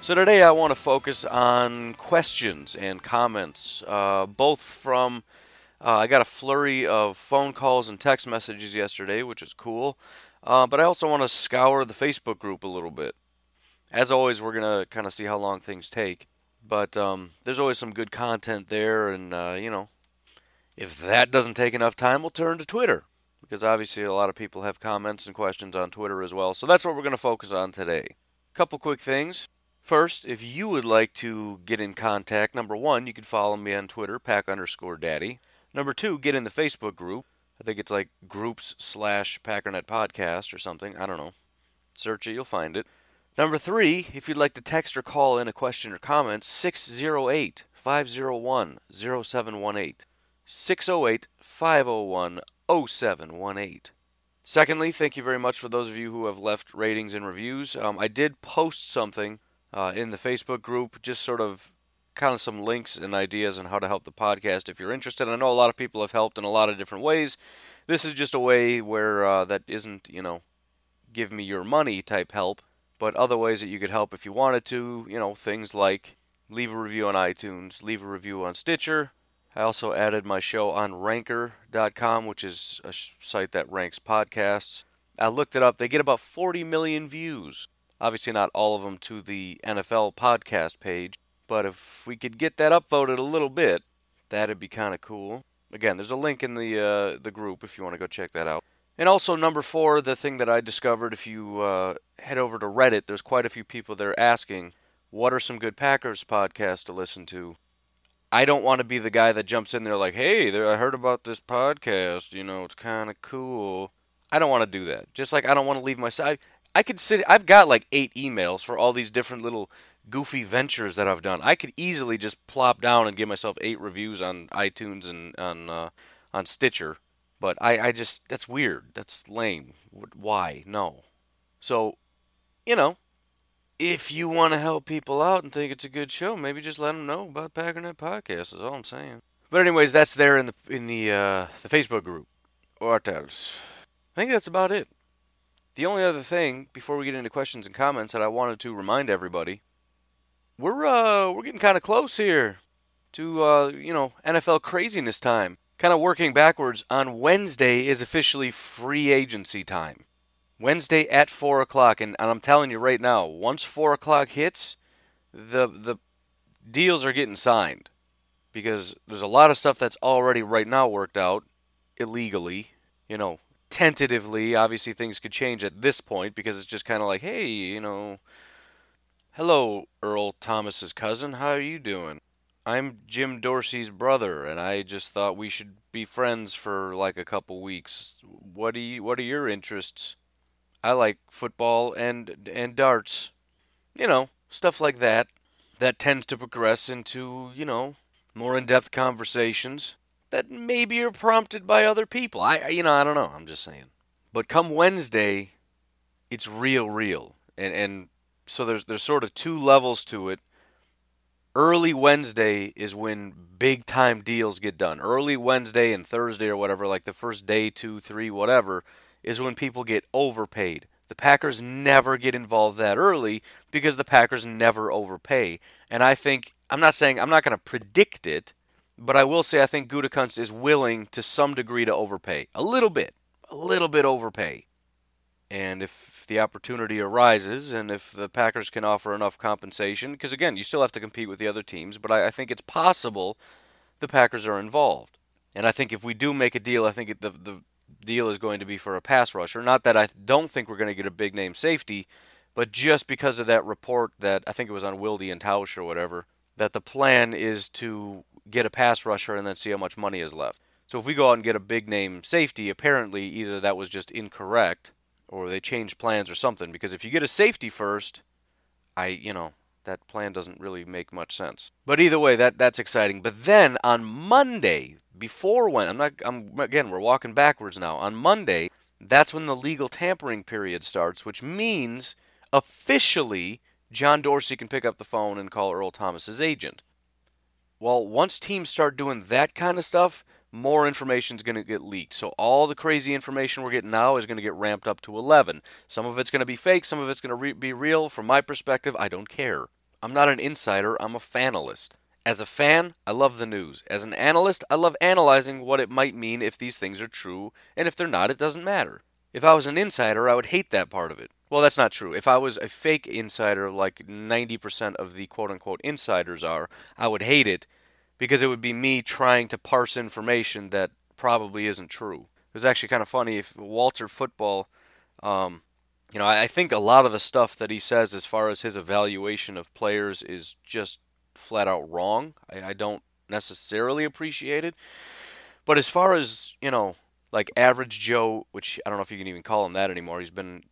So today I want to focus on questions and comments, uh, both from uh, I got a flurry of phone calls and text messages yesterday, which is cool. Uh, but I also want to scour the Facebook group a little bit. As always, we're gonna kind of see how long things take. But um, there's always some good content there, and uh, you know, if that doesn't take enough time, we'll turn to Twitter because obviously a lot of people have comments and questions on Twitter as well. So that's what we're going to focus on today. Couple quick things. First, if you would like to get in contact, number one, you can follow me on Twitter, pack underscore daddy. Number two, get in the Facebook group. I think it's like groups slash Packernet podcast or something. I don't know. Search it, you'll find it. Number three, if you'd like to text or call in a question or comment, 608 501 0718. 608 501 0718. Secondly, thank you very much for those of you who have left ratings and reviews. Um, I did post something uh, in the Facebook group, just sort of kind of some links and ideas on how to help the podcast if you're interested. I know a lot of people have helped in a lot of different ways. This is just a way where uh, that isn't, you know, give me your money type help, but other ways that you could help if you wanted to, you know, things like leave a review on iTunes, leave a review on Stitcher. I also added my show on ranker.com, which is a site that ranks podcasts. I looked it up. They get about 40 million views. Obviously, not all of them to the NFL podcast page, but if we could get that upvoted a little bit, that'd be kind of cool. Again, there's a link in the uh, the group if you want to go check that out. And also number four, the thing that I discovered, if you uh, head over to Reddit, there's quite a few people there asking, what are some good Packers podcasts to listen to? I don't want to be the guy that jumps in there like, hey, there, I heard about this podcast. You know, it's kind of cool. I don't want to do that. Just like I don't want to leave my side. I could sit. I've got like eight emails for all these different little goofy ventures that I've done. I could easily just plop down and give myself eight reviews on iTunes and on uh, on Stitcher, but I, I just that's weird. That's lame. Why? No. So, you know, if you want to help people out and think it's a good show, maybe just let them know about Packernet Podcast. Is all I'm saying. But anyways, that's there in the in the uh, the Facebook group. What else? I think that's about it. The only other thing before we get into questions and comments that I wanted to remind everybody, we're uh we're getting kind of close here to uh you know NFL craziness time. Kind of working backwards. On Wednesday is officially free agency time. Wednesday at four o'clock, and, and I'm telling you right now, once four o'clock hits, the the deals are getting signed because there's a lot of stuff that's already right now worked out illegally. You know, tentatively. Obviously, things could change at this point because it's just kind of like, hey, you know, hello, Earl Thomas's cousin. How are you doing? I'm Jim Dorsey's brother, and I just thought we should be friends for like a couple weeks. What do you, What are your interests? I like football and and darts. You know, stuff like that. That tends to progress into you know more in-depth conversations that maybe are prompted by other people. I, you know, I don't know. I'm just saying. But come Wednesday, it's real, real, and and so there's there's sort of two levels to it. Early Wednesday is when big time deals get done. Early Wednesday and Thursday or whatever, like the first day, two, three, whatever, is when people get overpaid. The Packers never get involved that early because the Packers never overpay. And I think I'm not saying I'm not going to predict it, but I will say I think Gutekunst is willing to some degree to overpay. A little bit. A little bit overpay. And if the opportunity arises and if the Packers can offer enough compensation, because again, you still have to compete with the other teams, but I, I, think it's possible the Packers are involved. And I think if we do make a deal, I think the, the deal is going to be for a pass rusher. Not that I don't think we're going to get a big name safety, but just because of that report that I think it was on Wilde and Tausch or whatever, that the plan is to get a pass rusher and then see how much money is left. So if we go out and get a big name safety, apparently either that was just incorrect or they changed plans or something. Because if you get a safety first, I, you know, that plan doesn't really make much sense. But either way, that that's exciting. But then on Monday, before when I'm not, I'm again, we're walking backwards now. On Monday, that's when the legal tampering period starts, which means officially John Dorsey can pick up the phone and call Earl Thomas's agent. Well, once teams start doing that kind of stuff, more information is going to get leaked. So all the crazy information we're getting now is going to get ramped up to 11. Some of it's going to be fake, some of it's going to re- be real. From my perspective, I don't care. I'm not an insider, I'm a fanalist. As a fan, I love the news. As an analyst, I love analyzing what it might mean if these things are true, and if they're not, it doesn't matter. If I was an insider, I would hate that part of it. Well, that's not true. If I was a fake insider, like 90% of the quote unquote insiders are, I would hate it because it would be me trying to parse information that probably isn't true. It was actually kind of funny if Walter Football, um, you know, I, I think a lot of the stuff that he says as far as his evaluation of players is just flat out wrong. I, I don't necessarily appreciate it. But as far as, you know, like average Joe, which I don't know if you can even call him that anymore, he's been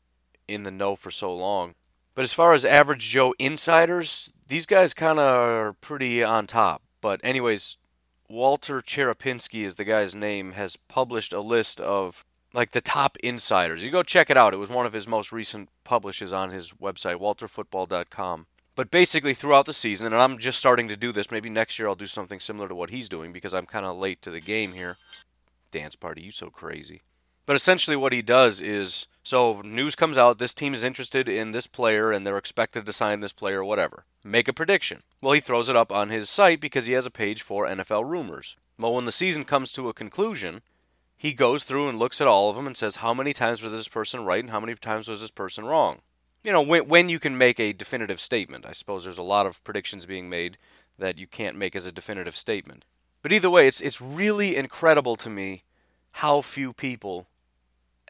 in the know for so long. But as far as average Joe insiders, these guys kind of are pretty on top. But anyways, Walter Cherepinsky is the guy's name has published a list of like the top insiders. You go check it out. It was one of his most recent publishes on his website walterfootball.com. But basically throughout the season and I'm just starting to do this, maybe next year I'll do something similar to what he's doing because I'm kind of late to the game here. Dance party, you so crazy. But essentially what he does is so news comes out this team is interested in this player and they're expected to sign this player whatever make a prediction. Well, he throws it up on his site because he has a page for NFL rumors. Well, when the season comes to a conclusion, he goes through and looks at all of them and says, how many times was this person right and how many times was this person wrong? You know, when, when you can make a definitive statement. I suppose there's a lot of predictions being made that you can't make as a definitive statement. But either way, it's, it's really incredible to me how few people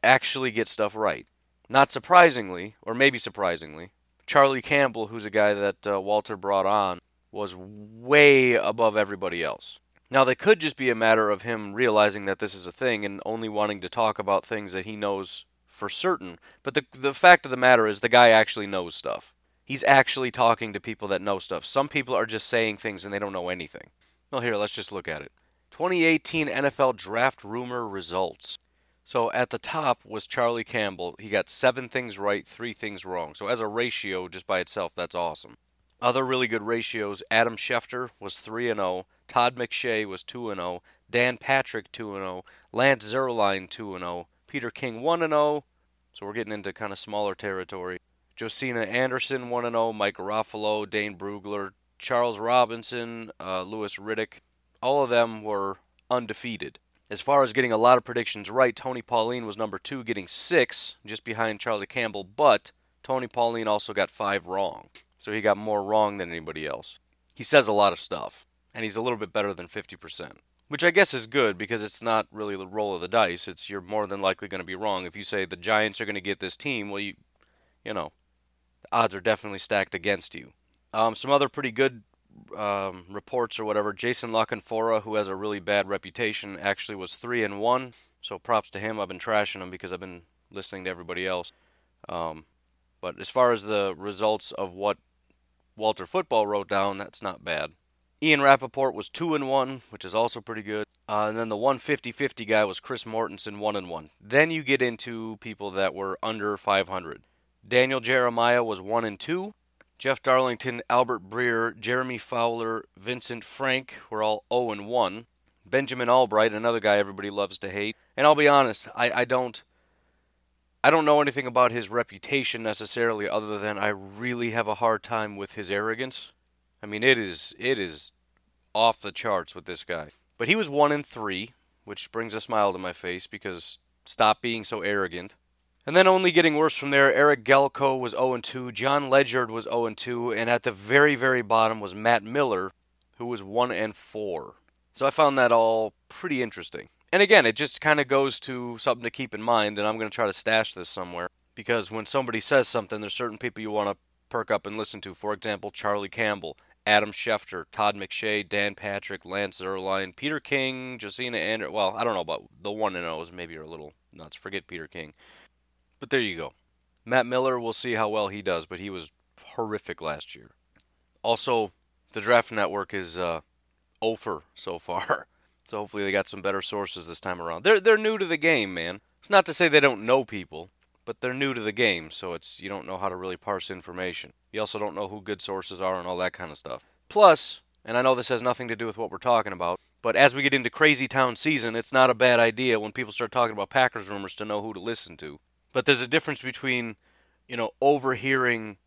actually get stuff right. Not surprisingly, or maybe surprisingly, Charlie Campbell, who's a guy that uh, Walter brought on, was way above everybody else. Now, they could just be a matter of him realizing that this is a thing and only wanting to talk about things that he knows for certain. But the, the fact of the matter is, the guy actually knows stuff. He's actually talking to people that know stuff. Some people are just saying things and they don't know anything. Well, here, let's just look at it. 2018 NFL Draft Rumor Results. So at the top was Charlie Campbell. He got seven things right, three things wrong. So as a ratio, just by itself, that's awesome. Other really good ratios: Adam Schefter was three and zero, oh. Todd McShay was two and zero, oh. Dan Patrick two and zero, oh. Lance Zierlein two and zero, Peter King one and zero. So we're getting into kind of smaller territory. Josina Anderson one and zero, Mike Garafolo, Dane Brugler, Charles Robinson, uh, Louis Riddick. All of them were undefeated. As far as getting a lot of predictions right, Tony Pauline was number two, getting six, just behind Charlie Campbell, but Tony Pauline also got five wrong. So he got more wrong than anybody else. He says a lot of stuff, and he's a little bit better than 50%, which I guess is good because it's not really the roll of the dice. It's you're more than likely going to be wrong. If you say the Giants are going to get this team, well, you, you know, the odds are definitely stacked against you. Um, some other pretty good um, reports or whatever, Jason La Canfora, who has a really bad reputation, actually was three and one. So props to him. I've been trashing him because I've been listening to everybody else. Um, but as far as the results of what Walter Football wrote down, that's not bad. Ian Rapoport was two and one, which is also pretty good. Uh, and then the 150-50 guy was Chris Mortensen, one and one. Then you get into people that were under 500. Daniel Jeremiah was one and two. Jeff Darlington, Albert Breer, Jeremy Fowler, Vincent Frank were all 0 and 1. Benjamin Allbright, another guy everybody loves to hate. And I'll be honest, I, I don't I don't know anything about his reputation necessarily other than I really have a hard time with his arrogance. I mean it is it is off the charts with this guy. But he was 1 and 3, which brings a smile to my face because stop being so arrogant. And then only getting worse from there, Eric Galko was 0 2, Jon Ledyard was 0 2, and at the very, very bottom was Matt Miller, who was 1 and 4. So I found that all pretty interesting. And again, it just kind of goes to something to keep in mind, and I'm going to try to stash this somewhere. Because when somebody says something, there's certain people you want to perk up and listen to. For example, Charlie Campbell, Adam Schefter, Todd McShay, Dan Patrick, Lance Zierlein, Peter King, Josina Andrew. Well, I don't know about the one and oh O's. Maybe are a little nuts. Forget Peter King. But there you go. Matt Miller, we'll see how well he does, but he was horrific last year. Also, the Draft Network is uh, over so far. So hopefully they got some better sources this time around. They're they're new to the game, man. It's not to say they don't know people, but they're new to the game, so it's you don't know how to really parse information. You also don't know who good sources are and all that kind of stuff. Plus, and I know this has nothing to do with what we're talking about, but as we get into crazy town season, it's not a bad idea when people start talking about Packers rumors to know who to listen to. But there's a difference between, you know, overhearing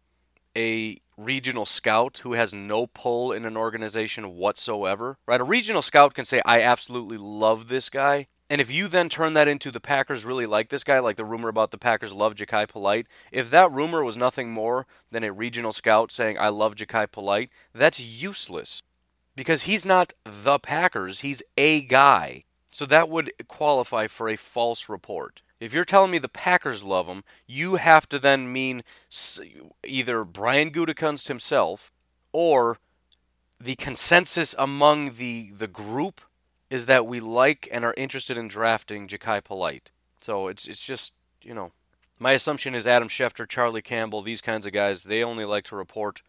a regional scout who has no pull in an organization whatsoever, right? A regional scout can say, I absolutely love this guy. And if you then turn that into the Packers really like this guy, like the rumor about the Packers love Jachai Polite, if that rumor was nothing more than a regional scout saying, I love Jachai Polite, that's useless. Because he's not the Packers, he's a guy. So that would qualify for a false report. If you're telling me the Packers love him, you have to then mean either Brian Gutekunst himself or the consensus among the the group is that we like and are interested in drafting Jachai Polite. So it's it's just you know my assumption is Adam Schefter, Charlie Campbell, these kinds of guys they only like to report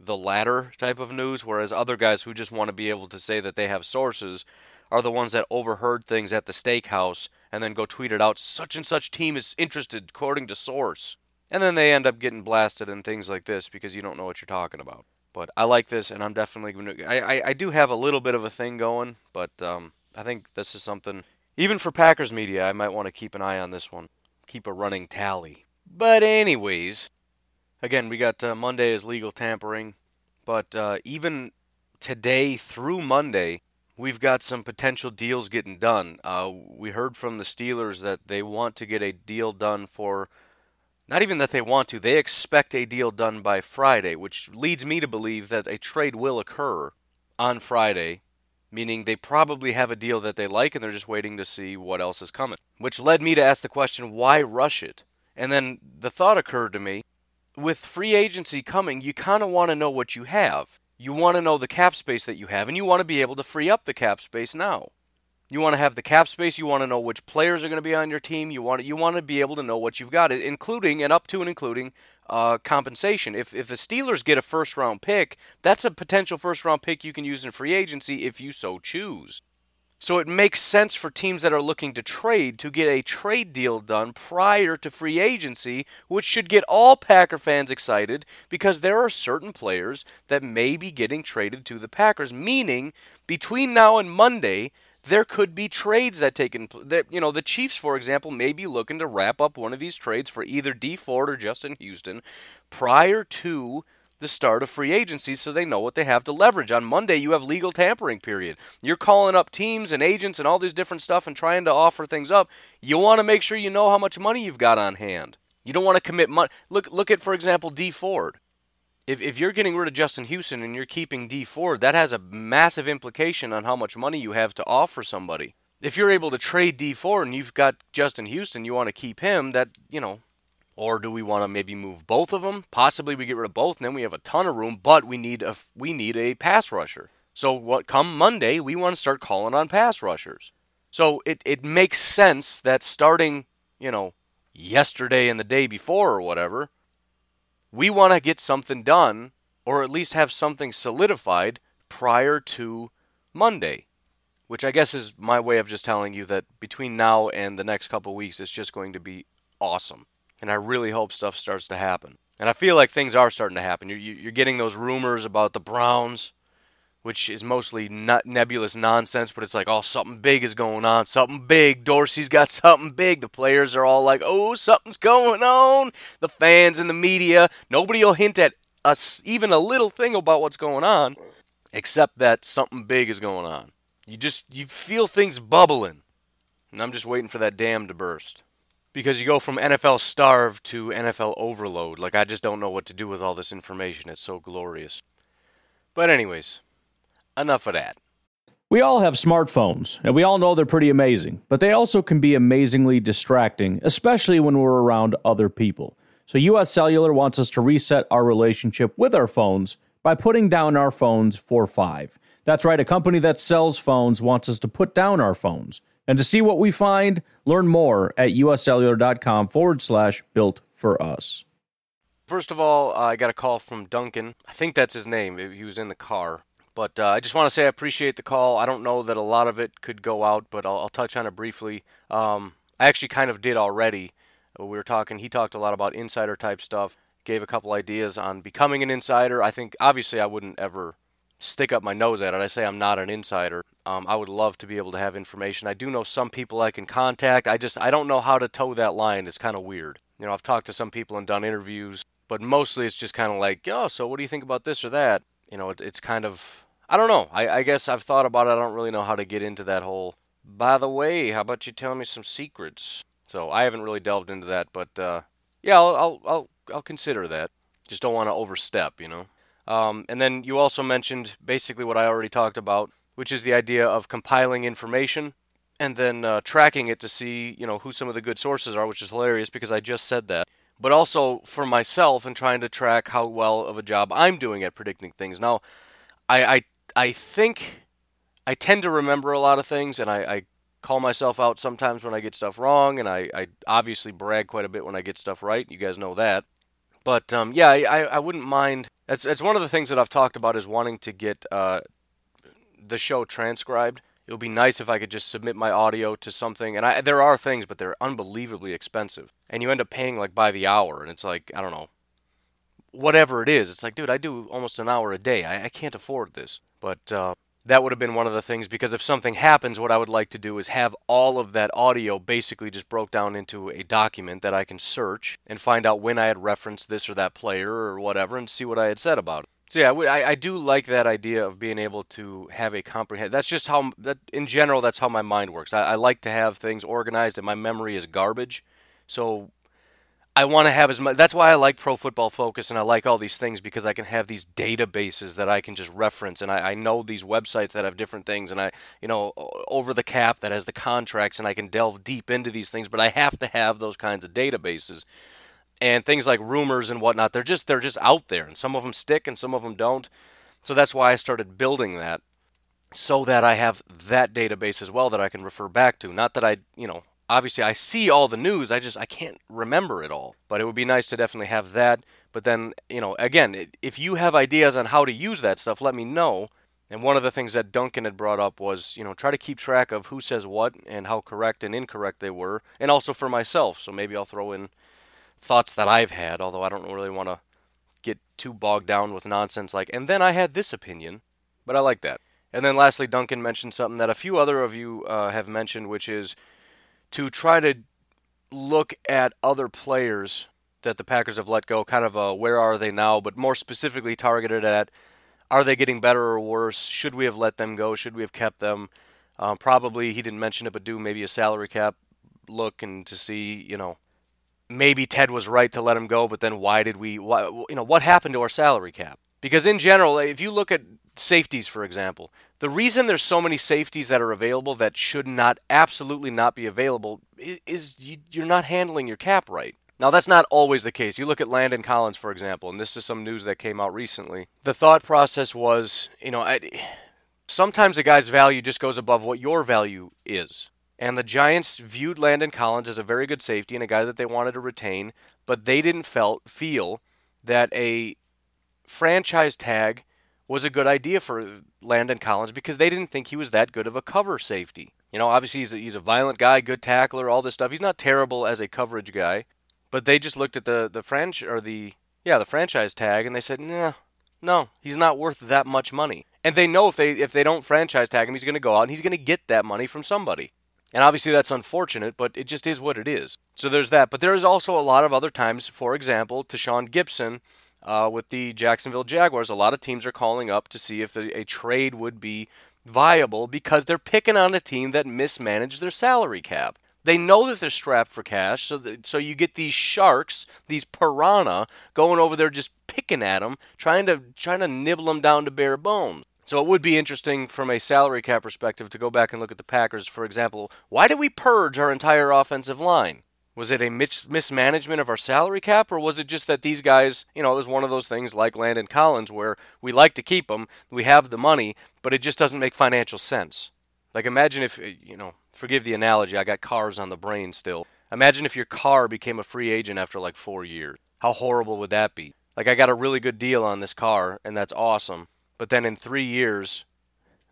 the latter type of news, whereas other guys who just want to be able to say that they have sources are the ones that overheard things at the steakhouse and then go tweet it out. Such and such team is interested, according to source. And then they end up getting blasted and things like this because you don't know what you're talking about. But I like this, and I'm definitely going to. I, I, do have a little bit of a thing going, but um, I think this is something, even for Packers media, I might want to keep an eye on this one. Keep a running tally. But, anyways, again, we got uh, Monday is legal tampering, but uh, even today through Monday, we've got some potential deals getting done. Uh, we heard from the Steelers that they want to get a deal done for, not even that they want to, they expect a deal done by Friday, which leads me to believe that a trade will occur on Friday, meaning they probably have a deal that they like and they're just waiting to see what else is coming. Which led me to ask the question why rush it? And then the thought occurred to me with free agency coming, you kind of want to know what you have you want to know the cap space that you have, and you want to be able to free up the cap space now. You want to have the cap space. You want to know which players are going to be on your team. You want to, you want to be able to know what you've got, including and up to and including uh, compensation. If if the Steelers get a first round pick, that's a potential first round pick you can use in free agency if you so choose. So it makes sense for teams that are looking to trade to get a trade deal done prior to free agency, which should get all Packer fans excited because there are certain players that may be getting traded to the Packers, meaning between now and Monday, there could be trades that taken that you know the Chiefs for example may be looking to wrap up one of these trades for either Dee Ford or Justin Houston prior to the start of free agency so they know what they have to leverage. On Monday, you have legal tampering period. You're calling up teams and agents and all this different stuff and trying to offer things up. You want to make sure you know how much money you've got on hand. You don't want to commit money. Look, look at, for example, Dee Ford. If, if you're getting rid of Justin Houston and you're keeping Dee Ford, that has a massive implication on how much money you have to offer somebody. If you're able to trade Dee Ford and you've got Justin Houston, you want to keep him, that, you know, or do we want to maybe move both of them? Possibly we get rid of both, and then we have a ton of room. But we need a we need a pass rusher. So what? Come Monday, we want to start calling on pass rushers. So it it makes sense that starting you know yesterday and the day before or whatever, we want to get something done or at least have something solidified prior to Monday. Which I guess is my way of just telling you that between now and the next couple weeks, it's just going to be awesome and I really hope stuff starts to happen. And I feel like things are starting to happen. You're, you're getting those rumors about the Browns, which is mostly nebulous nonsense, but it's like, oh, something big is going on. Something big. Dorsey's got something big. The players are all like, oh, something's going on. The fans and the media, nobody will hint at us even a little thing about what's going on, except that something big is going on. You just you feel things bubbling, and I'm just waiting for that dam to burst. Because you go from NFL starved to NFL overload. Like, I just don't know what to do with all this information. It's so glorious. But, anyways, enough of that. We all have smartphones, and we all know they're pretty amazing, but they also can be amazingly distracting, especially when we're around other people. So, US Cellular wants us to reset our relationship with our phones by putting down our phones for five. That's right, a company that sells phones wants us to put down our phones. And to see what we find, learn more at uscellular.com forward slash built for us. First of all, uh, I got a call from Duncan. I think that's his name. He was in the car. But uh, I just want to say I appreciate the call. I don't know that a lot of it could go out, but I'll, I'll touch on it briefly. Um, I actually kind of did already. We were talking, he talked a lot about insider type stuff, gave a couple ideas on becoming an insider. I think, obviously, I wouldn't ever stick up my nose at it. I say I'm not an insider. Um, I would love to be able to have information. I do know some people I can contact. I just I don't know how to toe that line. It's kind of weird. You know, I've talked to some people and done interviews, but mostly it's just kind of like, oh, so what do you think about this or that? You know, it, it's kind of I don't know. I, I guess I've thought about it. I don't really know how to get into that whole. By the way, how about you tell me some secrets? So I haven't really delved into that, but uh, yeah, I'll, I'll I'll I'll consider that. Just don't want to overstep, you know. Um, and then you also mentioned basically what I already talked about, which is the idea of compiling information and then uh, tracking it to see, you know, who some of the good sources are, which is hilarious because I just said that. But also for myself and trying to track how well of a job I'm doing at predicting things. Now, I, I I think I tend to remember a lot of things, and I, I call myself out sometimes when I get stuff wrong, and I, I, obviously brag quite a bit when I get stuff right. You guys know that. But um, yeah, I, I wouldn't mind. It's, it's one of the things that I've talked about is wanting to get uh, the show transcribed. It would be nice if I could just submit my audio to something. And I, there are things, but they're unbelievably expensive. And you end up paying like by the hour, and it's like I don't know, whatever it is. It's like, dude, I do almost an hour a day. I, I can't afford this. But uh, that would have been one of the things because if something happens, what I would like to do is have all of that audio basically just broke down into a document that I can search and find out when I had referenced this or that player or whatever and see what I had said about it. So yeah, I, I do like that idea of being able to have a comprehend. That's just how that in general. That's how my mind works. I, I like to have things organized, and my memory is garbage. So I want to have as much. That's why I like Pro Football Focus and I like all these things because I can have these databases that I can just reference, and I, I know these websites that have different things, and I, you know, over the cap that has the contracts, and I can delve deep into these things. But I have to have those kinds of databases, and things like rumors and whatnot. They're just they're just out there, and some of them stick, and some of them don't. So that's why I started building that, so that I have that database as well that I can refer back to. Not that I, you know, obviously I see all the news. I just I can't remember it all. But it would be nice to definitely have that. But then you know, again, if you have ideas on how to use that stuff, let me know. And one of the things that Duncan had brought up was, you know, try to keep track of who says what and how correct and incorrect they were, and also for myself. So maybe I'll throw in thoughts that I've had, although I don't really want to get too bogged down with nonsense like, and then I had this opinion, but I like that. And then lastly, Duncan mentioned something that a few other of you uh, have mentioned, which is to try to look at other players that the Packers have let go, kind of a where are they now, but more specifically targeted at are they getting better or worse? Should we have let them go? Should we have kept them? Um, probably he didn't mention it, but do maybe a salary cap look and to see, you know, maybe Ted was right to let him go, but then why did we? Why, you know, what happened to our salary cap? Because in general, if you look at safeties, for example, the reason there's so many safeties that are available that should not absolutely not be available is you're not handling your cap right. Now, that's not always the case. You look at Landon Collins, for example, and this is some news that came out recently. The thought process was, you know, I, sometimes a guy's value just goes above what your value is. And the Giants viewed Landon Collins as a very good safety and a guy that they wanted to retain, but they didn't felt, feel that a franchise tag was a good idea for Landon Collins because they didn't think he was that good of a cover safety. You know, obviously he's a, he's a violent guy, good tackler, all this stuff. He's not terrible as a coverage guy, but they just looked at the the franchise or the yeah the franchise tag and they said, nah, no, he's not worth that much money. And they know if they if they don't franchise tag him, he's going to go out and he's going to get that money from somebody. And obviously that's unfortunate, but it just is what it is. So there's that. But there is also a lot of other times, for example, Tashaun Gipson uh, with the Jacksonville Jaguars. A lot of teams are calling up to see if a, a trade would be viable because they're picking on a team that mismanaged their salary cap. They know that they're strapped for cash, so that, so you get these sharks, these piranha, going over there just picking at them, trying to trying to nibble them down to bare bones. So it would be interesting from a salary cap perspective to go back and look at the Packers, for example. Why did we purge our entire offensive line? Was it a mis- mismanagement of our salary cap, or was it just that these guys, you know, it was one of those things like Landon Collins where we like to keep them, we have the money, but it just doesn't make financial sense? Like, imagine if, you know, forgive the analogy, I got cars on the brain still. Imagine if your car became a free agent after like four years. How horrible would that be? Like, I got a really good deal on this car, and that's awesome. But then in three years,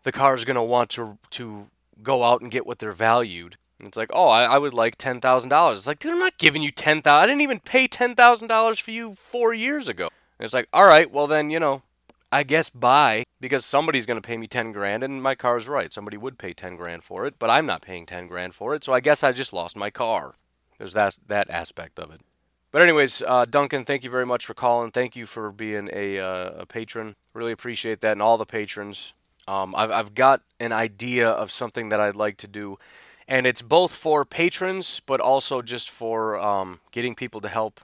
the car's going to want to, to go out and get what they're valued it's like, oh, I, I would like ten thousand dollars. It's like, dude, I'm not giving you ten thousand. I didn't even pay ten thousand dollars for you four years ago. And it's like, all right, well then, you know, I guess buy because somebody's going to pay me ten grand, and my car's right. Somebody would pay ten grand for it, but I'm not paying ten grand for it, so I guess I just lost my car. There's that that aspect of it. But anyways, uh, Duncan, thank you very much for calling. Thank you for being a, uh, a patron. Really appreciate that, and all the patrons. Um, I've I've got an idea of something that I'd like to do and it's both for patrons, but also just for um, getting people to help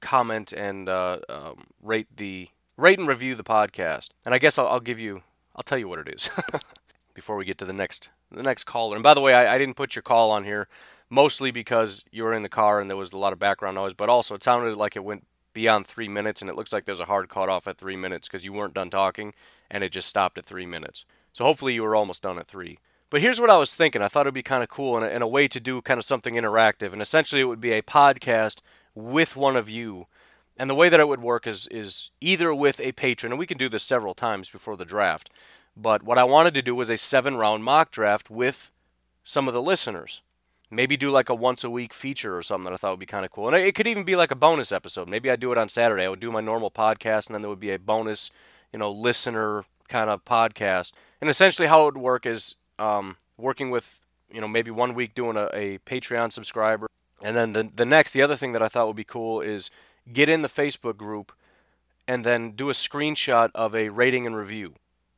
comment and uh, um, rate the rate and review the podcast. And I guess I'll, I'll give you, I'll tell you what it is before we get to the next the next caller. And by the way, I, I didn't put your call on here mostly because you were in the car and there was a lot of background noise, but also it sounded like it went beyond three minutes, and it looks like there's a hard cutoff at three minutes because you weren't done talking and it just stopped at three minutes. So hopefully you were almost done at three. But here's what I was thinking. I thought it would be kind of cool and a, and a way to do kind of something interactive. And essentially, it would be a podcast with one of you. And the way that it would work is is either with a patron, and we can do this several times before the draft. But what I wanted to do was a seven round mock draft with some of the listeners. Maybe do like a once a week feature or something that I thought would be kind of cool. And it could even be like a bonus episode. Maybe I'd do it on Saturday. I would do my normal podcast, and then there would be a bonus, you know, listener kind of podcast. And essentially, how it would work is um, working with you know maybe one week doing a, a Patreon subscriber, and then the the next the other thing that I thought would be cool is get in the Facebook group and then do a screenshot of a rating and review.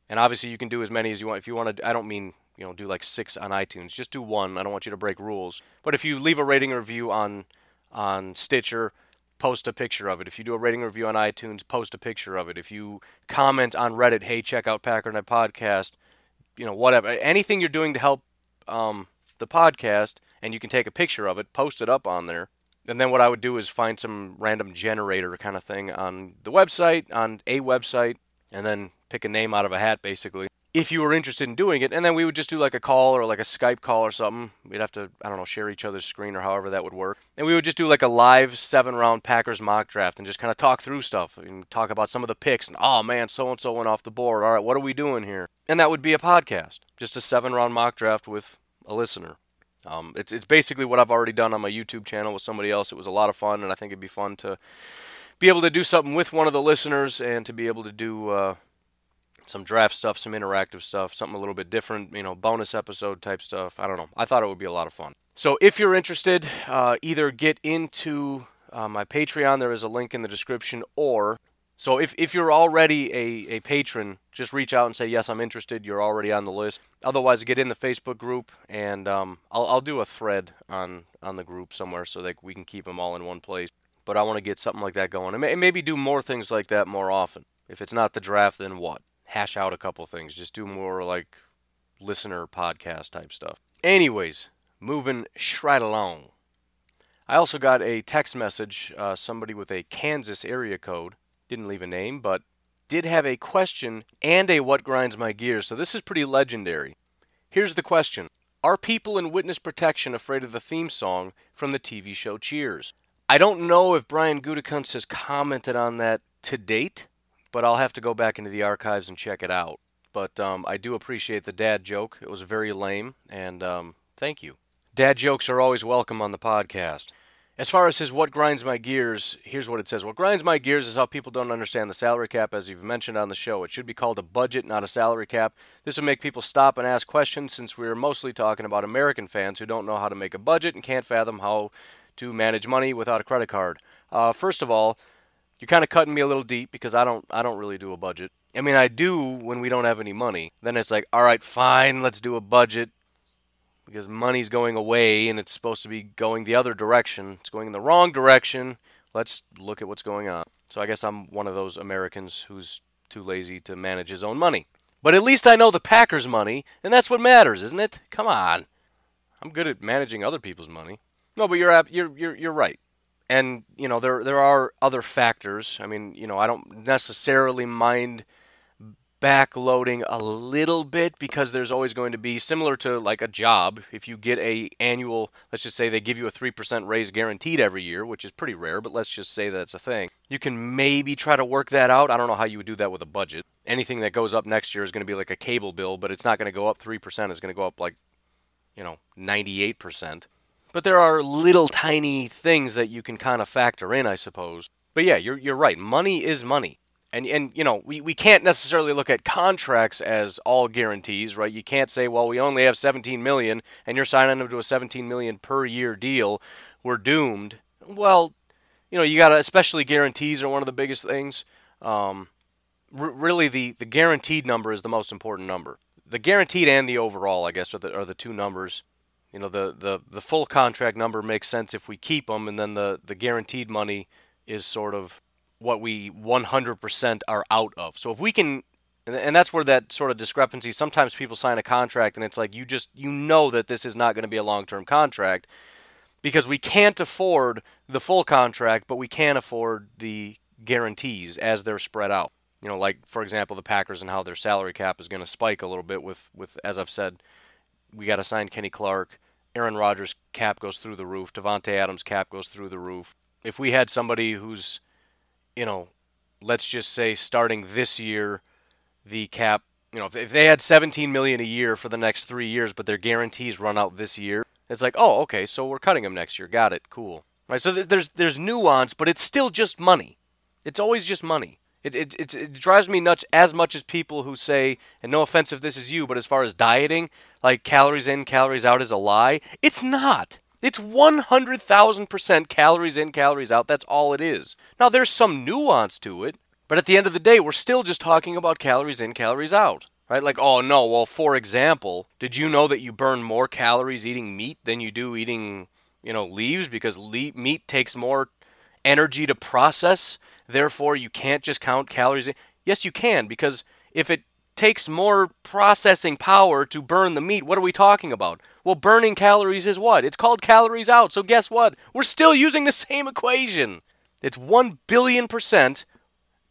And obviously you can do as many as you want. If you want to, I don't mean you know do like six on iTunes. Just do one. I don't want you to break rules. But if you leave a rating review on on Stitcher, post a picture of it. If you do a rating review on iTunes, post a picture of it. If you comment on Reddit, hey, check out Packernet Podcast, you know, whatever, anything you're doing to help um, the podcast, and you can take a picture of it, post it up on there. And then what I would do is find some random generator kind of thing on the website, on a website, and then pick a name out of a hat, basically if you were interested in doing it, and then we would just do like a call or like a Skype call or something. We'd have to, I don't know, share each other's screen or however that would work. And we would just do like a live seven round Packers mock draft and just kind of talk through stuff and talk about some of the picks. And oh man, so and so went off the board. All right, what are we doing here? And that would be a podcast, just a seven round mock draft with a listener. Um, it's it's basically what I've already done on my YouTube channel with somebody else. It was a lot of fun, and I think it'd be fun to be able to do something with one of the listeners and to be able to do. Uh, some draft stuff, some interactive stuff, something a little bit different, you know, bonus episode type stuff. I don't know. I thought it would be a lot of fun. So if you're interested, uh, either get into uh, my Patreon, there is a link in the description, or so if, if you're already a, a patron, just reach out and say, yes, I'm interested. You're already on the list. Otherwise, get in the Facebook group, and um, I'll, I'll do a thread on, on the group somewhere so that we can keep them all in one place. But I want to get something like that going, and maybe do more things like that more often. If it's not the draft, then what? Hash out a couple things. Just do more like listener podcast type stuff. Anyways, moving right along. I also got a text message, uh, somebody with a Kansas area code, didn't leave a name, but did have a question and a what grinds my gears. So this is pretty legendary. Here's the question Are people in witness protection afraid of the theme song from the TV show Cheers? I don't know if Brian Gutekunst has commented on that to date, but I'll have to go back into the archives and check it out. But um, I do appreciate the dad joke. It was very lame, and um, thank you. Dad jokes are always welcome on the podcast. As far as his what grinds my gears, here's what it says. What grinds my gears is how people don't understand the salary cap, as you've mentioned on the show. It should be called a budget, not a salary cap. This would make people stop and ask questions since we're mostly talking about American fans who don't know how to make a budget and can't fathom how to manage money without a credit card. Uh, first of all, you're kind of cutting me a little deep because I don't I don't really do a budget. I mean, I do when we don't have any money. Then it's like, all right, fine, let's do a budget. because money's going away and it's supposed to be going the other direction. It's going in the wrong direction. Let's look at what's going on. So I guess I'm one of those Americans who's too lazy to manage his own money. But at least I know the Packers' money, and that's what matters, isn't it? Come on. I'm good at managing other people's money. No, but you're you're you're you're right. And you know there there are other factors. I mean, you know, I don't necessarily mind backloading a little bit because there's always going to be similar to like a job if you get a annual let's just say they give you a 3% raise guaranteed every year which is pretty rare but let's just say that's a thing. You can maybe try to work that out. I don't know how you would do that with a budget. Anything that goes up next year is going to be like a cable bill but it's not going to go up 3% it's going to go up like you know 98% but there are little tiny things that you can kind of factor in i suppose. But yeah you're, you're right. Money is money. And and you know we, we can't necessarily look at contracts as all guarantees right? You can't say well we only have 17 million and you're signing them to a 17 million per year deal. We're doomed. Well you know you got to especially guarantees are one of the biggest things. Um, r- really the the guaranteed number is the most important number. The guaranteed and the overall i guess are the, are the two numbers you know the, the the full contract number makes sense if we keep them and then the the guaranteed money is sort of what we 100% are out of. So if we can and that's where that sort of discrepancy sometimes people sign a contract and it's like you just you know that this is not going to be a long-term contract because we can't afford the full contract but we can afford the guarantees as they're spread out. You know, like for example the Packers and how their salary cap is going to spike a little bit with with as I've said we got to sign Kenny Clark, Aaron Rodgers cap goes through the roof, Davante Adams cap goes through the roof. If we had somebody who's you know, let's just say starting this year, the cap, you know, if they had 17 million a year for the next three years, but their guarantees run out this year, it's like, oh, okay, so we're cutting them next year. Got it, cool. Right. So there's there's nuance, but it's still just money. It's always just money. It, it, it, it drives me nuts as much as people who say, and no offense if this is you, but as far as dieting, like calories in, calories out is a lie. It's not. It's 100,000% calories in, calories out. That's all it is. Now, there's some nuance to it, but at the end of the day, we're still just talking about calories in, calories out. Right? Like, oh no, well, for example, did you know that you burn more calories eating meat than you do eating, you know, leaves? Because le- meat takes more energy to process. Therefore, you can't just count calories. Yes, you can, because if it takes more processing power to burn the meat. What are we talking about? Well, burning calories is what? It's called calories out. So guess what? We're still using the same equation. It's 1 billion percent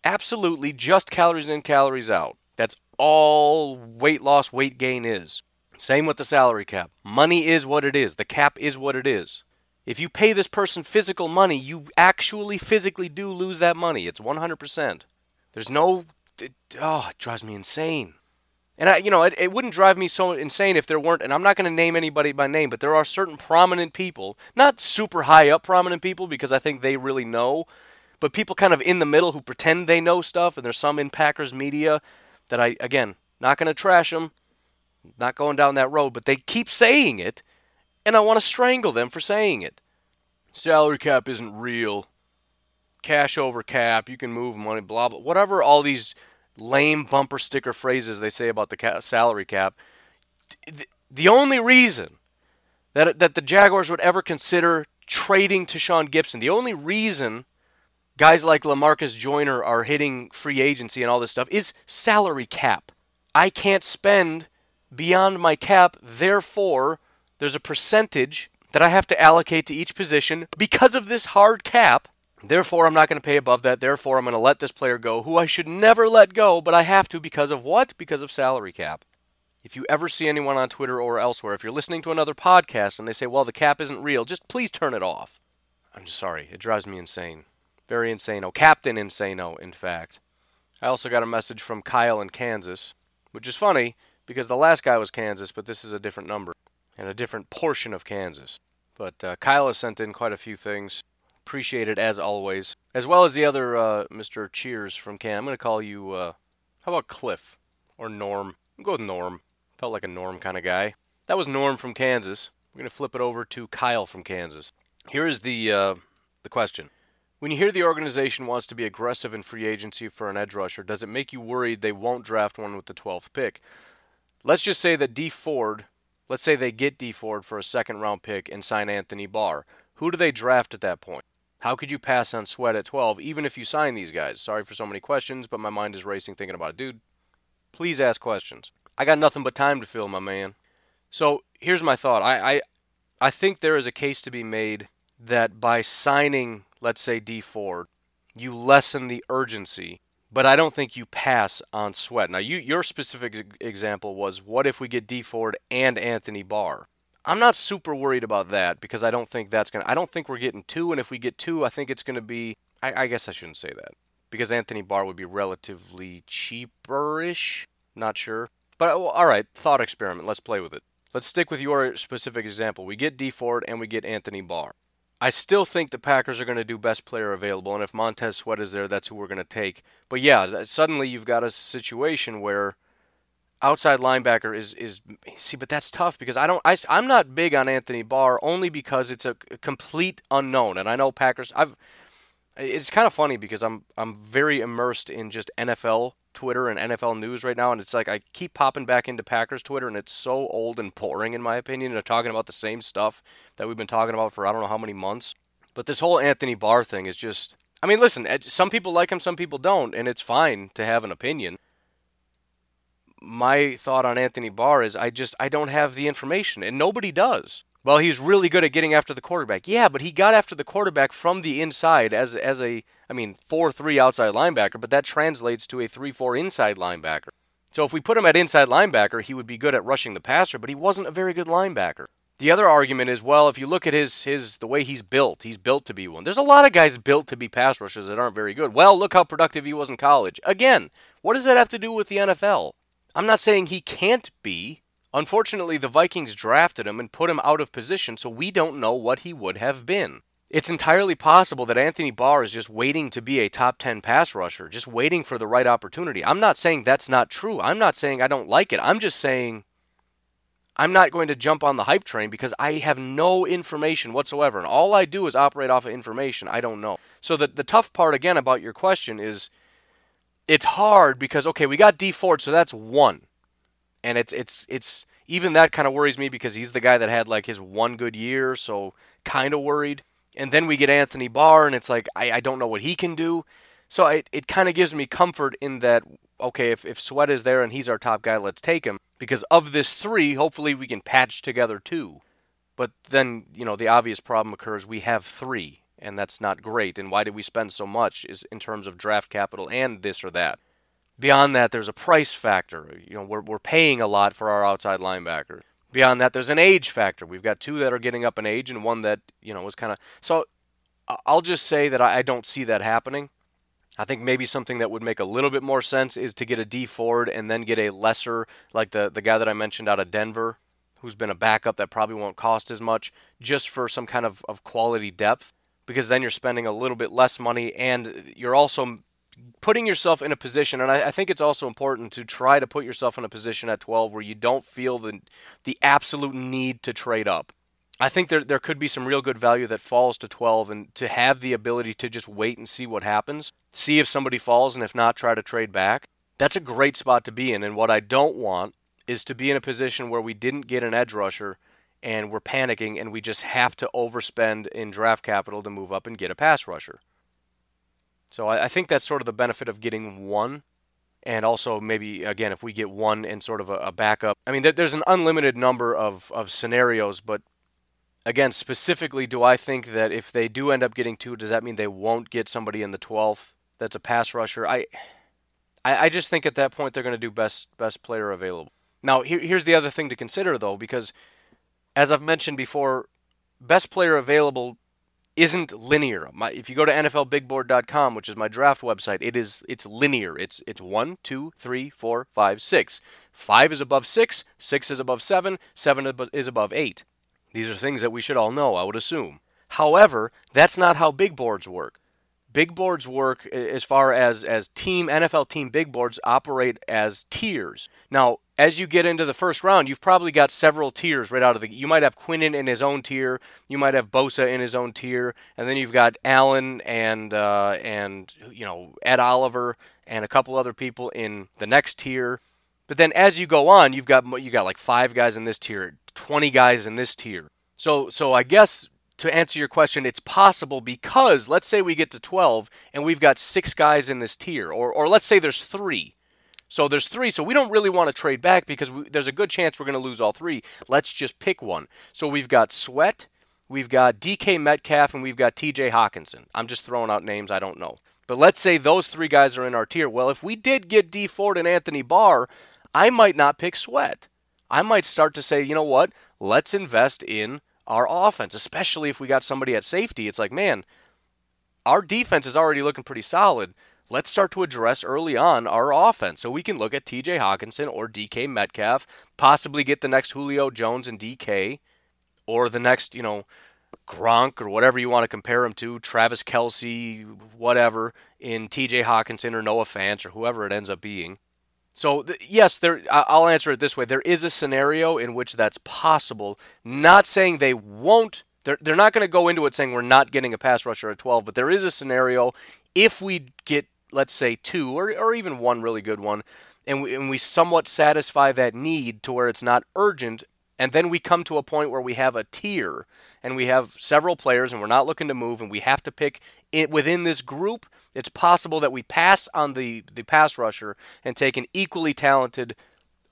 absolutely just calories in, calories out. That's all weight loss, weight gain is. Same with the salary cap. Money is what it is. The cap is what it is. If you pay this person physical money, you actually physically do lose that money. It's 100%. There's no it, oh, it drives me insane. And I, you know, it, it wouldn't drive me so insane if there weren't, and I'm not going to name anybody by name, but there are certain prominent people, not super high up prominent people because I think they really know, but people kind of in the middle who pretend they know stuff, and there's some in Packers media that I, again, not going to trash them, not going down that road, but they keep saying it, and I want to strangle them for saying it. Salary cap isn't real cash over cap, you can move money, blah, blah, whatever all these lame bumper sticker phrases they say about the ca- salary cap. The only reason that, that the Jaguars would ever consider trading Tashaun Gipson, the only reason guys like Lamarcus Joyner are hitting free agency and all this stuff is salary cap. I can't spend beyond my cap, therefore, there's a percentage that I have to allocate to each position because of this hard cap Therefore, I'm not going to pay above that. Therefore, I'm going to let this player go, who I should never let go, but I have to because of what? Because of salary cap. If you ever see anyone on Twitter or elsewhere, if you're listening to another podcast and they say, well, the cap isn't real, just please turn it off. I'm sorry. It drives me insane. Very insane. Oh, Captain Insano, in fact. I also got a message from Kyle in Kansas, which is funny because the last guy was Kansas, but this is a different number and a different portion of Kansas. But uh, Kyle has sent in quite a few things. Appreciate it as always, as well as the other uh, Mr. Cheers from Cam. I'm gonna call you. Uh, how about Cliff or Norm? I'm go with Norm. Felt like a Norm kind of guy. That was Norm from Kansas. We're gonna flip it over to Kyle from Kansas. Here is the uh, the question. When you hear the organization wants to be aggressive in free agency for an edge rusher, does it make you worried they won't draft one with the 12th pick? Let's just say that Dee Ford let's say they get Dee Ford for a second round pick and sign Anthony Barr. Who do they draft at that point? How could you pass on Sweat at 12, even if you sign these guys? Sorry for so many questions, but my mind is racing thinking about it. Dude, please ask questions. I got nothing but time to fill, my man. So here's my thought. I, I, I think there is a case to be made that by signing, let's say, Dee Ford, you lessen the urgency, but I don't think you pass on Sweat. Now, you, your specific example was what if we get Dee Ford and Anthony Barr? I'm not super worried about that because I don't think that's gonna. I don't think we're getting two, and if we get two, I think it's gonna be. I, I guess I shouldn't say that because Anthony Barr would be relatively cheaperish. Not sure, but well, all right. Thought experiment. Let's play with it. Let's stick with your specific example. We get Dee Ford and we get Anthony Barr. I still think the Packers are going to do best player available, and if Montez Sweat is there, that's who we're going to take. But yeah, suddenly you've got a situation where outside linebacker is is see, but that's tough because I don't I, I'm not big on Anthony Barr only because it's a complete unknown, and I know Packers. I've it's kind of funny because I'm I'm very immersed in just NFL Twitter and NFL news right now, and it's like I keep popping back into Packers Twitter, and it's so old and boring in my opinion. They're talking about the same stuff that we've been talking about for I don't know how many months. But this whole Anthony Barr thing is just. I mean, listen, eh, some people like him, some people don't, and it's fine to have an opinion my thought on Anthony Barr is I just I don't have the information and nobody does. Well, he's really good at getting after the quarterback. Yeah, but he got after the quarterback from the inside as as a I mean 4-3 outside linebacker, but that translates to a 3-4 inside linebacker. So if we put him at inside linebacker, he would be good at rushing the passer, but he wasn't a very good linebacker. The other argument is, well, if you look at his his the way he's built, he's built to be one. There's a lot of guys built to be pass rushers that aren't very good. Well, look how productive he was in college. Again, what does that have to do with the NFL? I'm not saying he can't be. Unfortunately, the Vikings drafted him and put him out of position, so we don't know what he would have been. It's entirely possible that Anthony Barr is just waiting to be a top 10 pass rusher, just waiting for the right opportunity. I'm not saying that's not true. I'm not saying I don't like it. I'm just saying I'm not going to jump on the hype train because I have no information whatsoever. And all I do is operate off of information I don't know. So the, the tough part, again, about your question is it's hard because okay, we got Dee Ford, so that's one, and it's it's it's even that kind of worries me because he's the guy that had like his one good year, so kind of worried. And then we get Anthony Barr, and it's like I, I don't know what he can do. So it, it kind of gives me comfort in that okay, if, if Sweat is there and he's our top guy, let's take him. Because of this three, hopefully we can patch together two. But then, you know, the obvious problem occurs we have three and that's not great. And why did we spend so much is in terms of draft capital and this or that. Beyond that, there's a price factor. You know, we're, we're paying a lot for our outside linebackers. Beyond that, there's an age factor. We've got two that are getting up in age and one that, you know, was kind of. So I'll just say that I don't see that happening. I think maybe something that would make a little bit more sense is to get a Dee Ford and then get a lesser, like the, the guy that I mentioned out of Denver, who's been a backup that probably won't cost as much, just for some kind of, of quality depth because then you're spending a little bit less money and you're also putting yourself in a position and I, I, think it's also important to try to put yourself in a position at 12 where you don't feel the the absolute need to trade up i think there, there could be some real good value that falls to 12 and to have the ability to just wait and see what happens see if somebody falls and if not try to trade back that's a great spot to be in and what i don't want is to be in a position where we didn't get an edge rusher and we're panicking and we just have to overspend in draft capital to move up and get a pass rusher. So I, I think that's sort of the benefit of getting one. And also, maybe again, if we get one and sort of a, a backup. I mean, there, there's an unlimited number of, of scenarios, but again, specifically, do I think that if they do end up getting two, does that mean they won't get somebody in the 12th that's a pass rusher? I, I, just think at that point they're going to do best best player available. Now, here, here's the other thing to consider, though, because as I've mentioned before, best player available isn't linear. My, if you go to NFLBigBoard.com, which is my draft website, it is it's linear. It's it's one, two, three, four, five, six. Five is above six. Six is above seven. Seven is above eight. These are things that we should all know. I would assume. However, that's not how big boards work. Big boards work as far as as team NFL team big boards operate as tiers. Now, as you get into the first round, you've probably got several tiers right out of the. You might have Quinnen in his own tier. You might have Bosa in his own tier, and then you've got Allen and uh, and you know Ed Oliver and a couple other people in the next tier. But then as you go on, you've got you got like five guys in this tier, 20 guys in this tier. So so I guess to answer your question, it's possible because let's say we get to 12 and we've got six guys in this tier, or, or let's say there's three. So there's three, so we don't really want to trade back because we, there's a good chance we're going to lose all three. Let's just pick one. So we've got Sweat, we've got DK Metcalf, and we've got TJ Hockenson. I'm just throwing out names I don't know. But let's say those three guys are in our tier. Well, if we did get Dee Ford and Anthony Barr, I might not pick Sweat. I might start to say, you know what? Let's invest in our offense, especially if we got somebody at safety. It's like, man, our defense is already looking pretty solid. Let's start to address early on our offense so we can look at TJ Hockenson or DK Metcalf, possibly get the next Julio Jones and DK, or the next, you know, Gronk or whatever you want to compare him to, Travis Kelce, whatever, in TJ Hockenson or Noah Fant or whoever it ends up being. So th- yes, there. I'll answer it this way: there is a scenario in which that's possible. Not saying they won't. They're they're not going to go into it saying we're not getting a pass rusher at 12, but there is a scenario if we get, let's say, two or or even one really good one, and we, and we somewhat satisfy that need to where it's not urgent, and then we come to a point where we have a tier and we have several players and we're not looking to move and we have to pick it within this group it's possible that we pass on the, the pass rusher and take an equally talented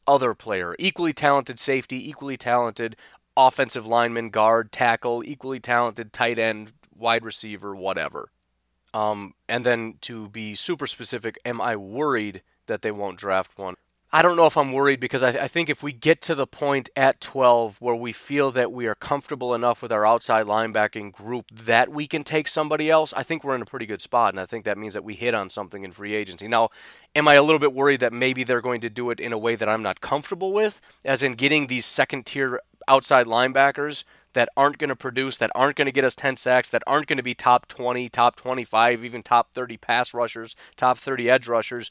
other player, equally talented safety, equally talented offensive lineman, guard, tackle, equally talented tight end, wide receiver, whatever. Um, and then to be super specific, am I worried that they won't draft one? I don't know if I'm worried because I, I, think if we get to the point at 12 where we feel that we are comfortable enough with our outside linebacking group that we can take somebody else, I think we're in a pretty good spot. And I think that means that we hit on something in free agency. Now, am I a little bit worried that maybe they're going to do it in a way that I'm not comfortable with, as in getting these second tier outside linebackers that aren't going to produce, that aren't going to get us 10 sacks, that aren't going to be top 20, top 25, even top 30 pass rushers, top 30 edge rushers.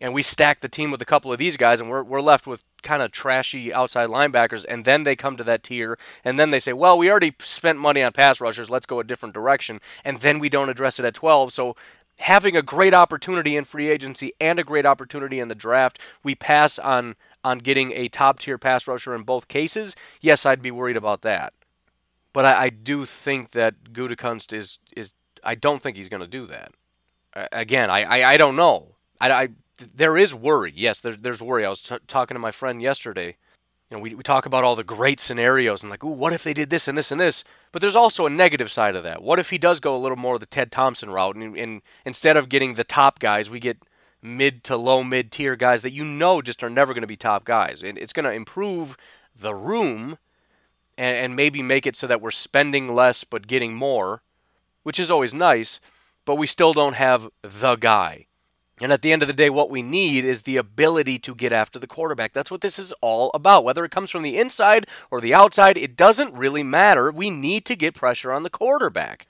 And we stack the team with a couple of these guys, and we're, we're left with kind of trashy outside linebackers, and then they come to that tier, and then they say, well, we already spent money on pass rushers, let's go a different direction, and then we don't address it at 12. So having a great opportunity in free agency and a great opportunity in the draft, we pass on on getting a top tier pass rusher in both cases. Yes, I'd be worried about that. But I, I do think that Gutekunst is is I don't think he's going to do that. again, I, I, I don't know. I, I there is worry. Yes, there's there's worry. I was t- talking to my friend yesterday. You know, we, we talk about all the great scenarios and like, ooh, what if they did this and this and this? But there's also a negative side of that. What if he does go a little more the Ted Thompson route and, and instead of getting the top guys, we get mid to low mid tier guys that you know just are never going to be top guys. And it's going to improve the room and, and maybe make it so that we're spending less but getting more, which is always nice, but we still don't have the guy. And at the end of the day, what we need is the ability to get after the quarterback. That's what this is all about. Whether it comes from the inside or the outside, it doesn't really matter. We need to get pressure on the quarterback.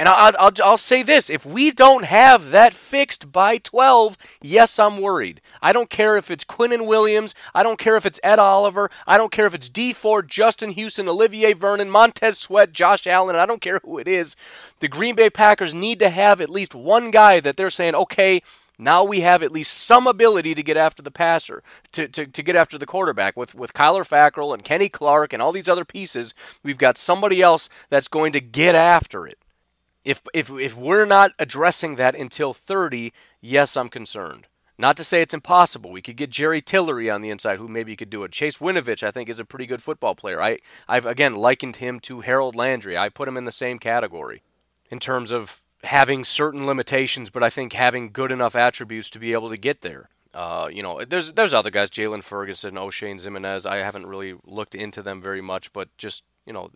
And I'll, I'll, I'll, say this if we don't have that fixed by 12, yes, I'm worried. I don't care if it's Quinnen Williams. I don't care if it's Ed Oliver. I don't care if it's Dee Ford, Justin Houston, Olivier Vernon, Montez Sweat, Josh Allen. I don't care who it is. The Green Bay Packers need to have at least one guy that they're saying, okay, now we have at least some ability to get after the passer, to, to, to get after the quarterback. With, with Kyler Fackrell and Kenny Clark and all these other pieces, we've got somebody else that's going to get after it. If, if, if we're not addressing that until 30, yes, I'm concerned. Not to say it's impossible. We could get Jerry Tillery on the inside, who maybe could do it. Chase Winovich, I think, is a pretty good football player. I, I've again likened him to Harold Landry. I put him in the same category in terms of having certain limitations, but I think having good enough attributes to be able to get there. Uh, you know, there's there's other guys, Jaylon Ferguson, Oshane Ximines. I haven't really looked into them very much, but just you know,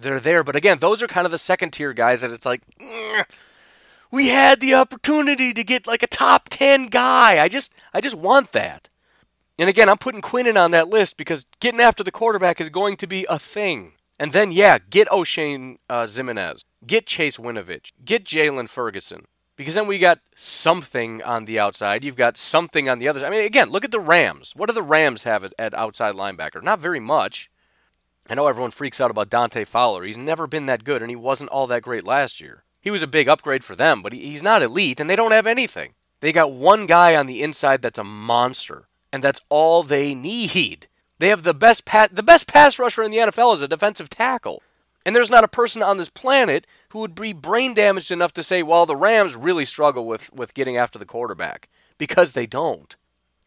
they're there. But again, those are kind of the second tier guys that it's like, we had the opportunity to get like a top ten guy. I just I just want that. And again, I'm putting Quinnen on that list because getting after the quarterback is going to be a thing. And then, yeah, get Oshane uh, Ximines, get Chase Winovich, get Jaylon Ferguson. Because then we got something on the outside. You've got something on the other side. I mean, again, look at the Rams. What do the Rams have at, at outside linebacker? Not very much. I know everyone freaks out about Dante Fowler. He's never been that good, and he wasn't all that great last year. He was a big upgrade for them, but he's not elite, and they don't have anything. They got one guy on the inside that's a monster, and that's all they need. They have the best pa- the best pass rusher in the NFL is a defensive tackle. And there's not a person on this planet who would be brain damaged enough to say, well, the Rams really struggle with, with getting after the quarterback. Because they don't.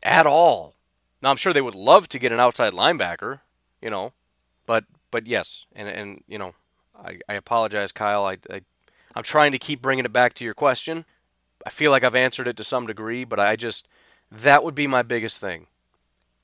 At all. Now I'm sure they would love to get an outside linebacker, you know. But but yes, and and you know, I, I apologize, Kyle. I, I I'm trying to keep bringing it back to your question. I feel like I've answered it to some degree, but I just that would be my biggest thing.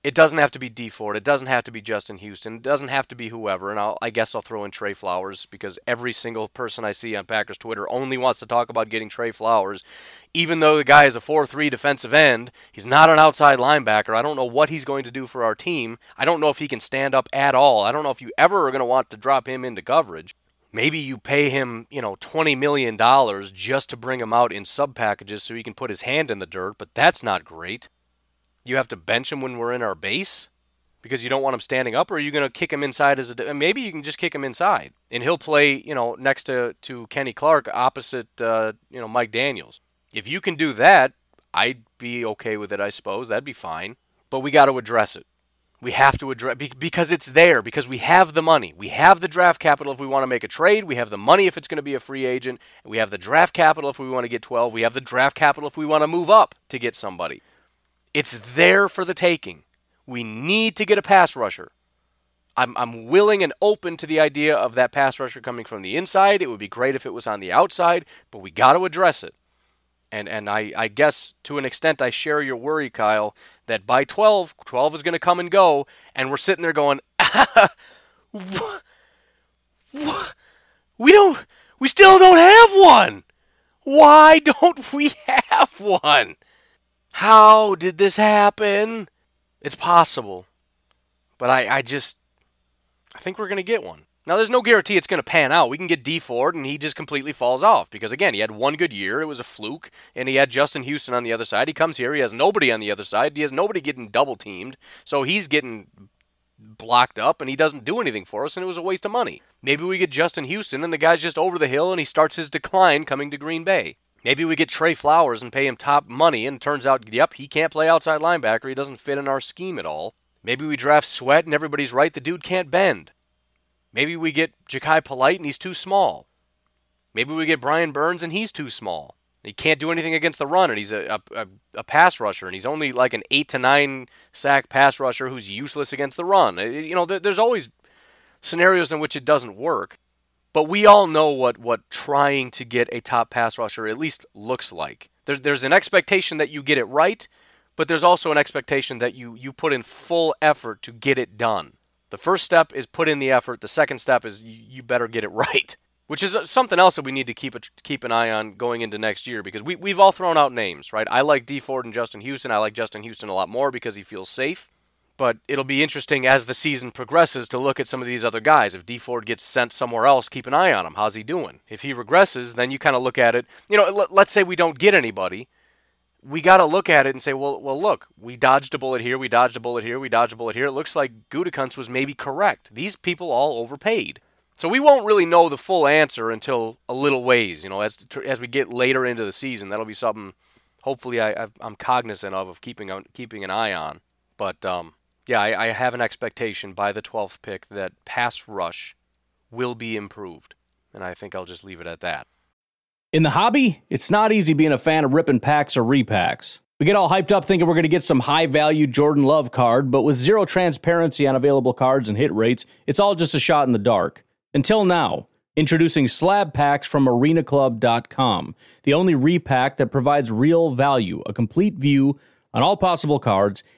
It doesn't have to be Dee Ford. It doesn't have to be Justin Houston. It doesn't have to be whoever. And I'll, I guess I'll throw in Trey Flowers because every single person I see on Packers Twitter only wants to talk about getting Trey Flowers. Even though the guy is a 4 3 defensive end, he's not an outside linebacker. I don't know what he's going to do for our team. I don't know if he can stand up at all. I don't know if you ever are going to want to drop him into coverage. Maybe you pay him, you know, $20 million just to bring him out in sub packages so he can put his hand in the dirt, but that's not great you have to bench him when we're in our base because you don't want him standing up, or are you going to kick him inside as a? Maybe you can just kick him inside, and he'll play, you know, next to to Kenny Clark opposite, uh, you know, Mike Daniels. If you can do that, I'd be okay with it. I suppose that'd be fine, but we got to address it. We have to address because it's there because we have the money. We have the draft capital if we want to make a trade. We have the money if it's going to be a free agent. We have the draft capital if we want to get 12. We have the draft capital if we want to move up to get somebody. It's there for the taking. We need to get a pass rusher. I'm, I'm willing and open to the idea of that pass rusher coming from the inside. It would be great if it was on the outside, but we got to address it. And, and I, I guess to an extent I share your worry, Kyle, that by 12, 12 is going to come and go, and we're sitting there going, we don't, we still don't have one. Why don't we have one? How did this happen? It's possible. But I, I just I think we're gonna get one. Now there's no guarantee it's gonna pan out. We can get Dee Ford and he just completely falls off because again he had one good year, it was a fluke, and he had Justin Houston on the other side. He comes here, he has nobody on the other side, he has nobody getting double teamed, so he's getting blocked up and he doesn't do anything for us and it was a waste of money. Maybe we get Justin Houston and the guy's just over the hill and he starts his decline coming to Green Bay. Maybe we get Trey Flowers and pay him top money, and turns out, yep, he can't play outside linebacker. He doesn't fit in our scheme at all. Maybe we draft Sweat and everybody's right, the dude can't bend. Maybe we get Jachai Polite and he's too small. Maybe we get Brian Burns and he's too small. He can't do anything against the run, and he's a, a, a, pass rusher, and he's only like an eight to nine sack pass rusher who's useless against the run. Uh, you know, there's always scenarios in which it doesn't work. But we all know what, what trying to get a top pass rusher at least looks like. There, there's an expectation that you get it right, but there's also an expectation that you, you put in full effort to get it done. The first step is put in the effort. The second step is you, you better get it right, which is uh, something else that we need to keep a, keep an eye on going into next year because we, we've all thrown out names, right? I like Dee Ford and Justin Houston. I like Justin Houston a lot more because he feels safe. But it'll be interesting as the season progresses to look at some of these other guys. If Dee Ford gets sent somewhere else, keep an eye on him. How's he doing? If he regresses, then you kind of look at it. You know, let, let's say we don't get anybody. We got to look at it and say, well, well, look, we dodged a bullet here, we dodged a bullet here, we dodged a bullet here. It looks like Gutekunst was maybe correct. These people all overpaid. So we won't really know the full answer until a little ways. You know, as as we get later into the season, that'll be something. Hopefully, I, am cognizant of of keeping keeping an eye on. But um, yeah, I, I have an expectation by the 12th pick that pass rush will be improved. And I think I'll just leave it at that. In the hobby, it's not easy being a fan of ripping packs or repacks. We get all hyped up thinking we're going to get some high value Jordan Love card, but with zero transparency on available cards and hit rates, it's all just a shot in the dark. Until now, introducing slab packs from arenaclub.com, the only repack that provides real value, a complete view on all possible cards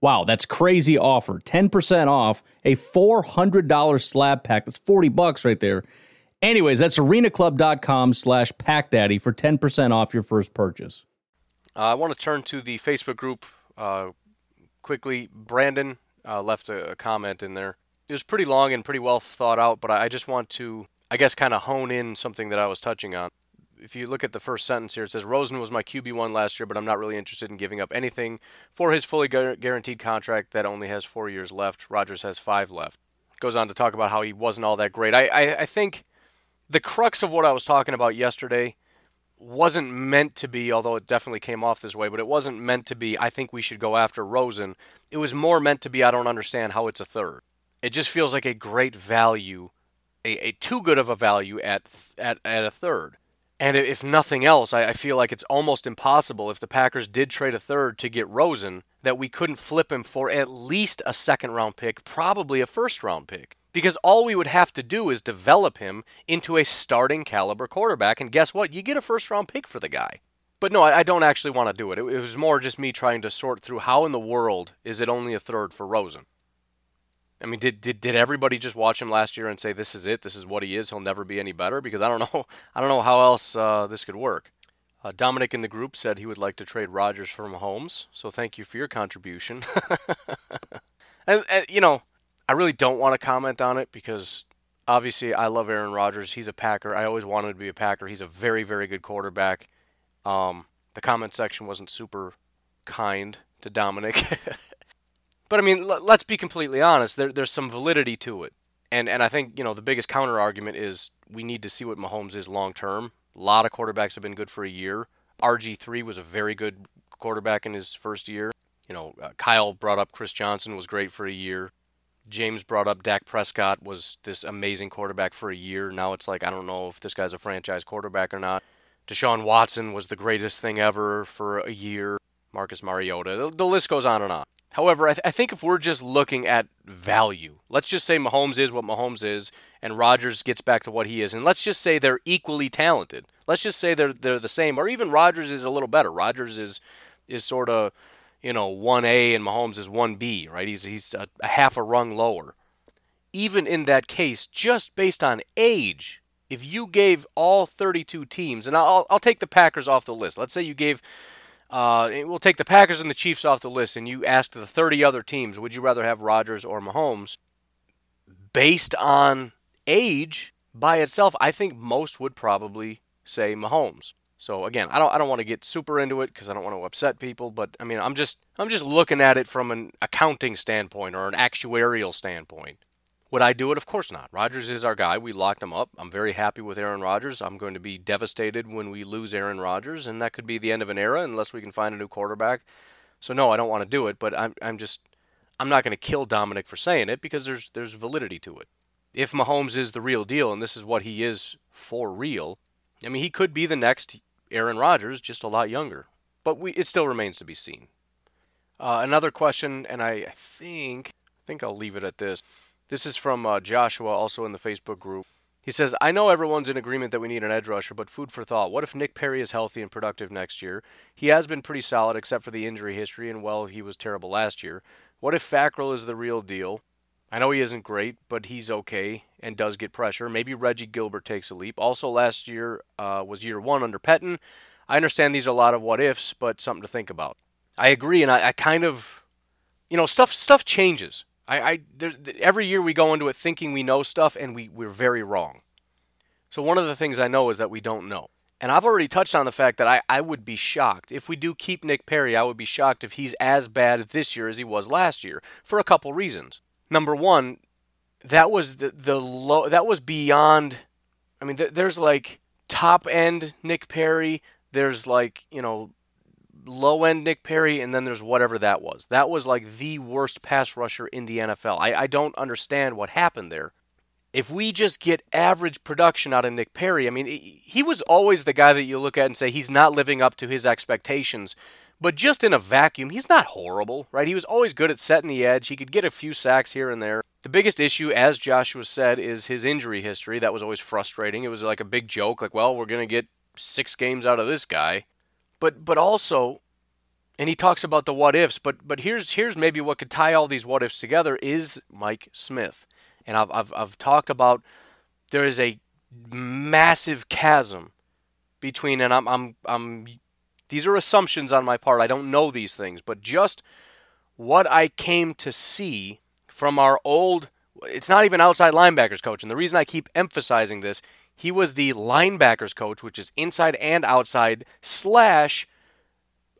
Wow, that's crazy offer. 10% off a $400 slab pack. That's 40 bucks right there. Anyways, that's arenaclub.com slash packdaddy for 10% off your first purchase. Uh, I want to turn to the Facebook group uh, quickly. Brandon uh, left a, a, comment in there. It was pretty long and pretty well thought out, but I, I just want to, I guess, kind of hone in something that I was touching on. If you look at the first sentence here, it says Rosen was my QB1 last year, but I'm not really interested in giving up anything for his fully gu- guaranteed contract that only has four years left. Rodgers has five left. Goes on to talk about how he wasn't all that great. I, I, I think the crux of what I was talking about yesterday wasn't meant to be, although it definitely came off this way, but it wasn't meant to be, I think we should go after Rosen. It was more meant to be, I don't understand how it's a third. It just feels like a great value, a, a too good of a value at, at, at a third. And if nothing else, I, feel like it's almost impossible if the Packers did trade a third to get Rosen that we couldn't flip him for at least a second round pick, probably a first round pick because all we would have to do is develop him into a starting caliber quarterback. And guess what? You get a first round pick for the guy. But no, I, don't actually want to do it. It was more just me trying to sort through how in the world is it only a third for Rosen? I mean, did, did did everybody just watch him last year and say this is it? This is what he is. He'll never be any better because I don't know. I don't know how else uh, this could work. Uh, Dominic in the group said he would like to trade Rodgers for Mahomes. So thank you for your contribution. and, and you know, I really don't want to comment on it because obviously I love Aaron Rodgers. He's a Packer. I always wanted to be a Packer. He's a very, very good quarterback. Um, the comment section wasn't super kind to Dominic. but I mean, l- let's be completely honest. There, there's some validity to it. And, and I think, you know, the biggest counter argument is we need to see what Mahomes is long term. A lot of quarterbacks have been good for a year. RG3 was a very good quarterback in his first year. You know, uh, Kyle brought up Chris Johnson was great for a year. James brought up Dak Prescott was this amazing quarterback for a year. Now it's like I don't know if this guy's a franchise quarterback or not. Deshaun Watson was the greatest thing ever for a year. Marcus Mariota. The, list goes on and on. However, I, th- I, think if we're just looking at value, let's just say Mahomes is what Mahomes is, and Rodgers gets back to what he is, and let's just say they're equally talented. Let's just say they're they're the same, or even Rodgers is a little better. Rodgers is is sort of you know, 1A and Mahomes is 1B, right? He's, he's a, a half a rung lower. Even in that case, just based on age, if you gave all 32 teams, and I'll, I'll take the Packers off the list. Let's say you gave, uh, we'll take the Packers and the Chiefs off the list, and you ask the 30 other teams, would you rather have Rodgers or Mahomes? Based on age by itself, I think most would probably say Mahomes. So again, I don't I don't want to get super into it because I don't want to upset people, but I mean I'm just I'm just looking at it from an accounting standpoint or an actuarial standpoint. Would I do it? Of course not. Rodgers is our guy. We locked him up. I'm very happy with Aaron Rodgers. I'm going to be devastated when we lose Aaron Rodgers, and that could be the end of an era unless we can find a new quarterback. So no, I don't want to do it, but I'm I'm just I'm not going to kill Dominic for saying it because there's there's validity to it. If Mahomes is the real deal and this is what he is for real, I mean he could be the next Aaron Rodgers, just a lot younger. But we, it still remains to be seen. Uh, another question, and I think I think I'll leave it at this. This is from uh, Joshua, also in the Facebook group. He says, I know everyone's in agreement that we need an edge rusher, but food for thought. What if Nick Perry is healthy and productive next year? He has been pretty solid except for the injury history, and well, he was terrible last year. What if Fackrell is the real deal? I know he isn't great, but he's okay and does get pressure. Maybe Reggie Gilbert takes a leap. Also, last year uh, was year one under Pettine. I understand these are a lot of what ifs, but something to think about. I agree, and I, I kind of, you know, stuff stuff changes. I, I there, every year we go into it thinking we know stuff, and we we're very wrong. So one of the things I know is that we don't know. And I've already touched on the fact that I, I would be shocked. If we do keep Nick Perry, I would be shocked if he's as bad this year as he was last year for a couple reasons number one, that was the the low. That was beyond. I mean, th- there's like top end Nick Perry. There's like you know low end Nick Perry, and then there's whatever that was. That was like the worst pass rusher in the NFL. I, I don't understand what happened there. If we just get average production out of Nick Perry, I mean, he was always the guy that you look at and say he's not living up to his expectations but just in a vacuum, he's not horrible, right? He was always good at setting the edge. He could get a few sacks here and there. The biggest issue, as Joshua said, is his injury history. That was always frustrating. It was like a big joke, like, well, we're going to get six games out of this guy. But but also, and he talks about the what ifs, but but here's here's maybe what could tie all these what ifs together is Mike Smith. And I've I've, I've talked about there is a massive chasm between and I'm I'm I'm these are assumptions on my part. I don't know these things, but just what I came to see from our old it's not even outside linebackers coach and the reason I keep emphasizing this he was the linebackers coach which is inside and outside slash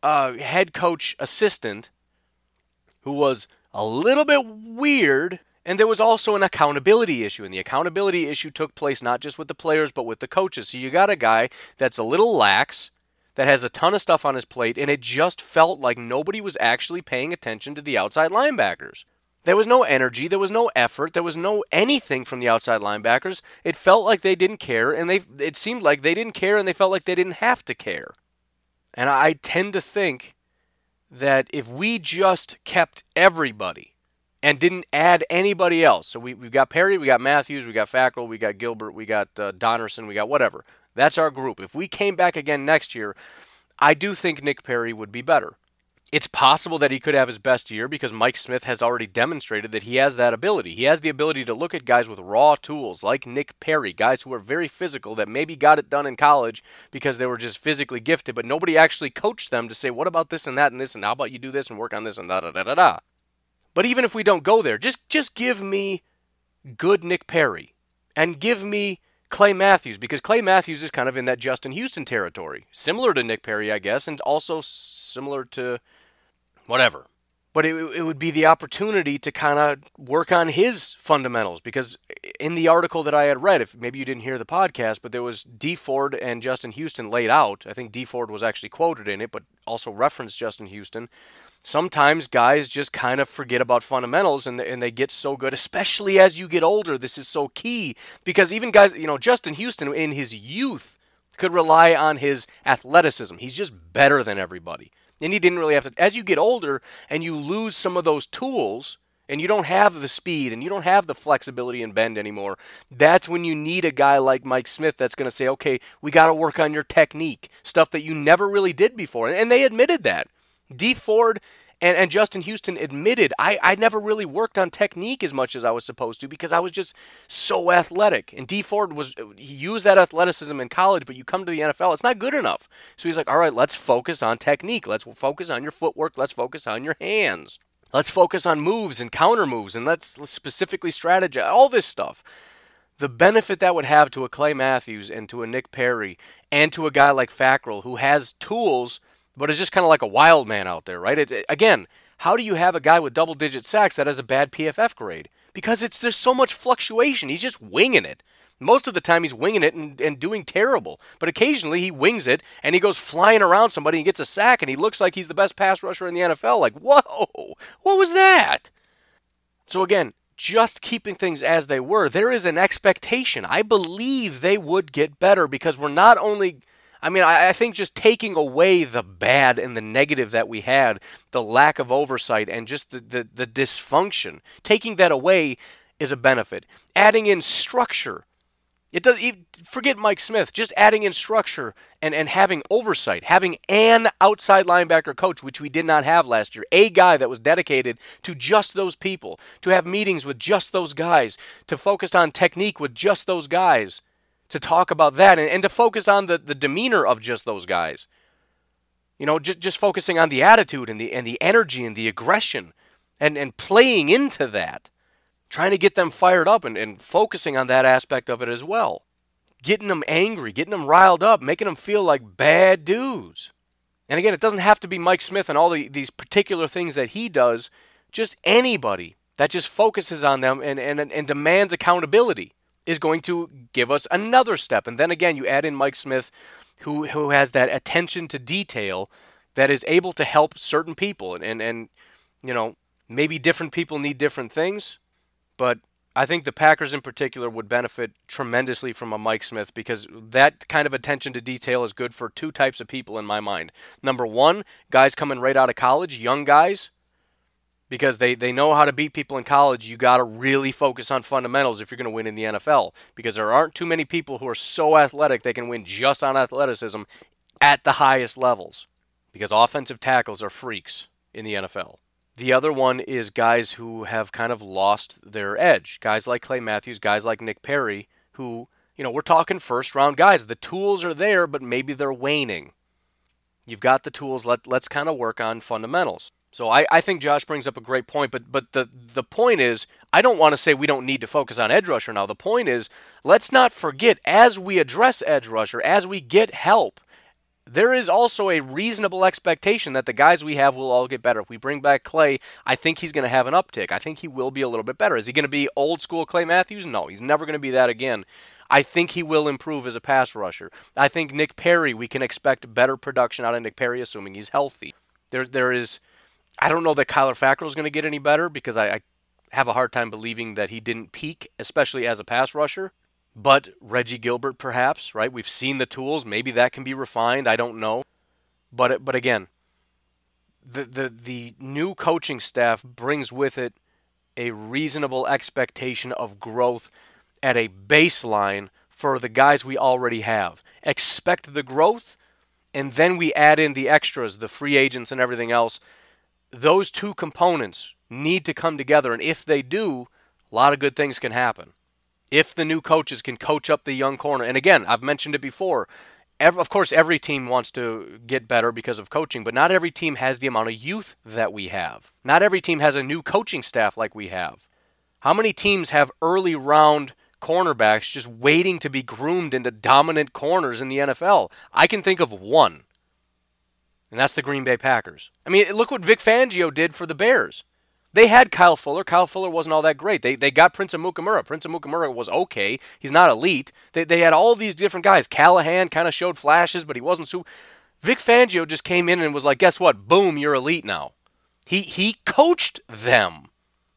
uh, head coach assistant who was a little bit weird and there was also an accountability issue, and the accountability issue took place not just with the players, but with the coaches. So you got a guy that's a little lax, that has a ton of stuff on his plate, and it just felt like nobody was actually paying attention to the outside linebackers. There was no energy, there was no effort, there was no anything from the outside linebackers. It felt like they didn't care, and they it seemed like they didn't care, and they felt like they didn't have to care. And I tend to think that if we just kept everybody and didn't add anybody else. So we, we've got Perry, we got Matthews, we got Fackrell, we got Gilbert, we got uh, Donnerson, we got whatever. That's our group. If we came back again next year, I do think Nick Perry would be better. It's possible that he could have his best year because Mike Smith has already demonstrated that he has that ability. He has the ability to look at guys with raw tools like Nick Perry, guys who are very physical that maybe got it done in college because they were just physically gifted, but nobody actually coached them to say, what about this and that and this and how about you do this and work on this and da da da da da. But even if we don't go there, just just give me good Nick Perry and give me Clay Matthews because Clay Matthews is kind of in that Justin Houston territory, similar to Nick Perry, I guess, and also similar to whatever. But it, it would be the opportunity to kind of work on his fundamentals because in the article that I had read, if maybe you didn't hear the podcast, but there was Dee Ford and Justin Houston laid out. I think Dee Ford was actually quoted in it, but also referenced Justin Houston sometimes guys just kind of forget about fundamentals and, and they get so good, especially as you get older. This is so key because even guys, you know, Justin Houston in his youth could rely on his athleticism. He's just better than everybody. And he didn't really have to. As you get older and you lose some of those tools, and you don't have the speed and you don't have the flexibility and bend anymore, that's when you need a guy like Mike Smith that's going to say, okay, we got to work on your technique, stuff that you never really did before. And they admitted that. Dee Ford and, and Justin Houston admitted I, I never really worked on technique as much as I was supposed to because I was just so athletic. And Dee Ford was he used that athleticism in college, but you come to the NFL, it's not good enough. So he's like, all right, let's focus on technique. Let's focus on your footwork. Let's focus on your hands. Let's focus on moves and counter moves and let's, specifically strategize all this stuff. The benefit that would have to a Clay Matthews and to a Nick Perry and to a guy like Fackrell who has tools but it's just kind of like a wild man out there, right? It, it, again, how do you have a guy with double digit sacks that has a bad PFF grade? Because it's there's so much fluctuation. He's just winging it. Most of the time he's winging it and, and doing terrible. But occasionally he wings it and he goes flying around somebody and gets a sack and he looks like he's the best pass rusher in the NFL. Like, whoa, what was that? So again, just keeping things as they were, there is an expectation. I believe they would get better because we're not only I mean, I, I, think just taking away the bad and the negative that we had, the lack of oversight and just the, the, the dysfunction, taking that away is a benefit. Adding in structure. It does forget Mike Smith, just adding in structure and, and having oversight, having an outside linebacker coach, which we did not have last year, a guy that was dedicated to just those people, to have meetings with just those guys, to focus on technique with just those guys to talk about that and, and to focus on the, the demeanor of just those guys. You know, just, just focusing on the attitude and the, and the energy and the aggression and, and playing into that. Trying to get them fired up and, and focusing on that aspect of it as well. Getting them angry, getting them riled up, making them feel like bad dudes. And again, it doesn't have to be Mike Smith and all the, these particular things that he does, just anybody that just focuses on them and, and, and demands accountability is going to give us another step. And then again, you add in Mike Smith, who who has that attention to detail that is able to help certain people. And and, and you know, maybe different people need different things, but I think the Packers in particular would benefit tremendously from a Mike Smith because that kind of attention to detail is good for two types of people in my mind. Number one, guys coming right out of college, young guys because they, they know how to beat people in college. You got to really focus on fundamentals if you're going to win in the NFL because there aren't too many people who are so athletic they can win just on athleticism at the highest levels because offensive tackles are freaks in the NFL. The other one is guys who have kind of lost their edge. Guys like Clay Matthews, guys like Nick Perry, who, you know, we're talking first round guys. The tools are there, but maybe they're waning. You've got the tools. Let, let's kind of work on fundamentals. So I, I think Josh brings up a great point, but but the the point is I don't want to say we don't need to focus on edge rusher now. The point is let's not forget as we address edge rusher, as we get help, there is also a reasonable expectation that the guys we have will all get better. If we bring back Clay, I think he's going to have an uptick. I think he will be a little bit better. Is he going to be old school Clay Matthews? No, he's never going to be that again. I think he will improve as a pass rusher. I think Nick Perry, we can expect better production out of Nick Perry, assuming he's healthy. There, there is I don't know that Kyler Fackrell is going to get any better because I, I have a hard time believing that he didn't peak, especially as a pass rusher. But Reggie Gilbert, perhaps, right? We've seen the tools. Maybe that can be refined. I don't know. But but again, the the the new coaching staff brings with it a reasonable expectation of growth at a baseline for the guys we already have. Expect the growth, and then we add in the extras, the free agents, and everything else those two components need to come together. And if they do, a lot of good things can happen. If the new coaches can coach up the young corner, and again, I've mentioned it before. Every, of course, every team wants to get better because of coaching, but not every team has the amount of youth that we have. Not every team has a new coaching staff like we have. How many teams have early round cornerbacks just waiting to be groomed into dominant corners in the NFL? I can think of one and that's the Green Bay Packers. I mean, look what Vic Fangio did for the Bears. They had Kyle Fuller. Kyle Fuller wasn't all that great. They, they got Prince Amukamara. Prince Amukamara was okay. He's not elite. They, they had all these different guys. Callahan kind of showed flashes, but he wasn't so. Vic Fangio just came in and was like, guess what? Boom, you're elite now. He, he coached them.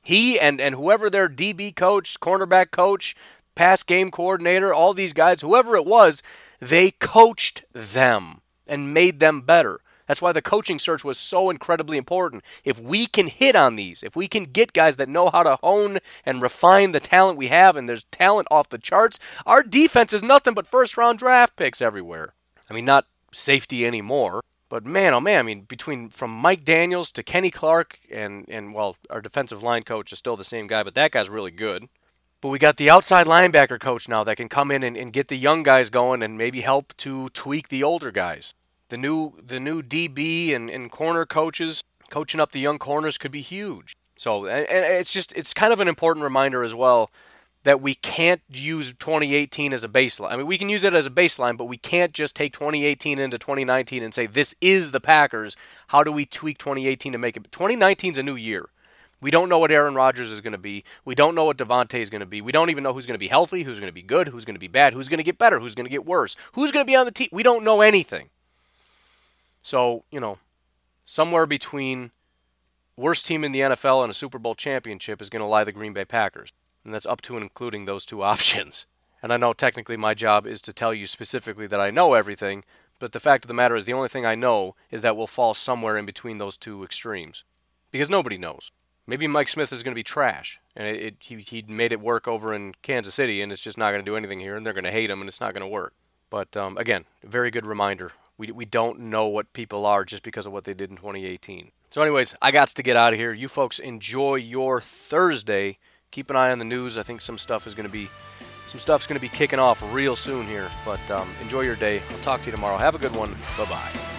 He and, and whoever their DB coach, cornerback coach, pass game coordinator, all these guys, whoever it was, they coached them and made them better. That's why the coaching search was so incredibly important. If we can hit on these, if we can get guys that know how to hone and refine the talent we have, and there's talent off the charts, our defense is nothing but first round draft picks everywhere. I mean, not safety anymore. But man, oh man, I mean, between from Mike Daniels to Kenny Clark and and well, our defensive line coach is still the same guy, but that guy's really good. But we got the outside linebacker coach now that can come in and, and get the young guys going and maybe help to tweak the older guys the new the new DB and, and corner coaches coaching up the young corners could be huge. So and, and it's just it's kind of an important reminder as well that we can't use 2018 as a baseline. I mean, we can use it as a baseline, but we can't just take 2018 into 2019 and say this is the Packers. How do we tweak 2018 to make it? 2019 is a new year. We don't know what Aaron Rodgers is going to be. We don't know what Davante is going to be. We don't even know who's going to be healthy, who's going to be good, who's going to be bad, who's going to get better, who's going to get worse, who's going to be on the team. We don't know anything. So, you know, somewhere between worst team in the NFL and a Super Bowl championship is going to lie the Green Bay Packers. And that's up to and including those two options. And I know technically my job is to tell you specifically that I know everything, but the fact of the matter is the only thing I know is that we'll fall somewhere in between those two extremes. Because nobody knows. Maybe Mike Smith is going to be trash, and it, it, he, he made it work over in Kansas City, and it's just not going to do anything here, and they're going to hate him, and it's not going to work. But um, again, very good reminder we, we don't know what people are just because of what they did in 2018. So, anyways, I got to get out of here. You folks enjoy your Thursday. Keep an eye on the news. I think some stuff is going to be some stuff's going to be kicking off real soon here. But um, enjoy your day. I'll talk to you tomorrow. Have a good one. Bye bye.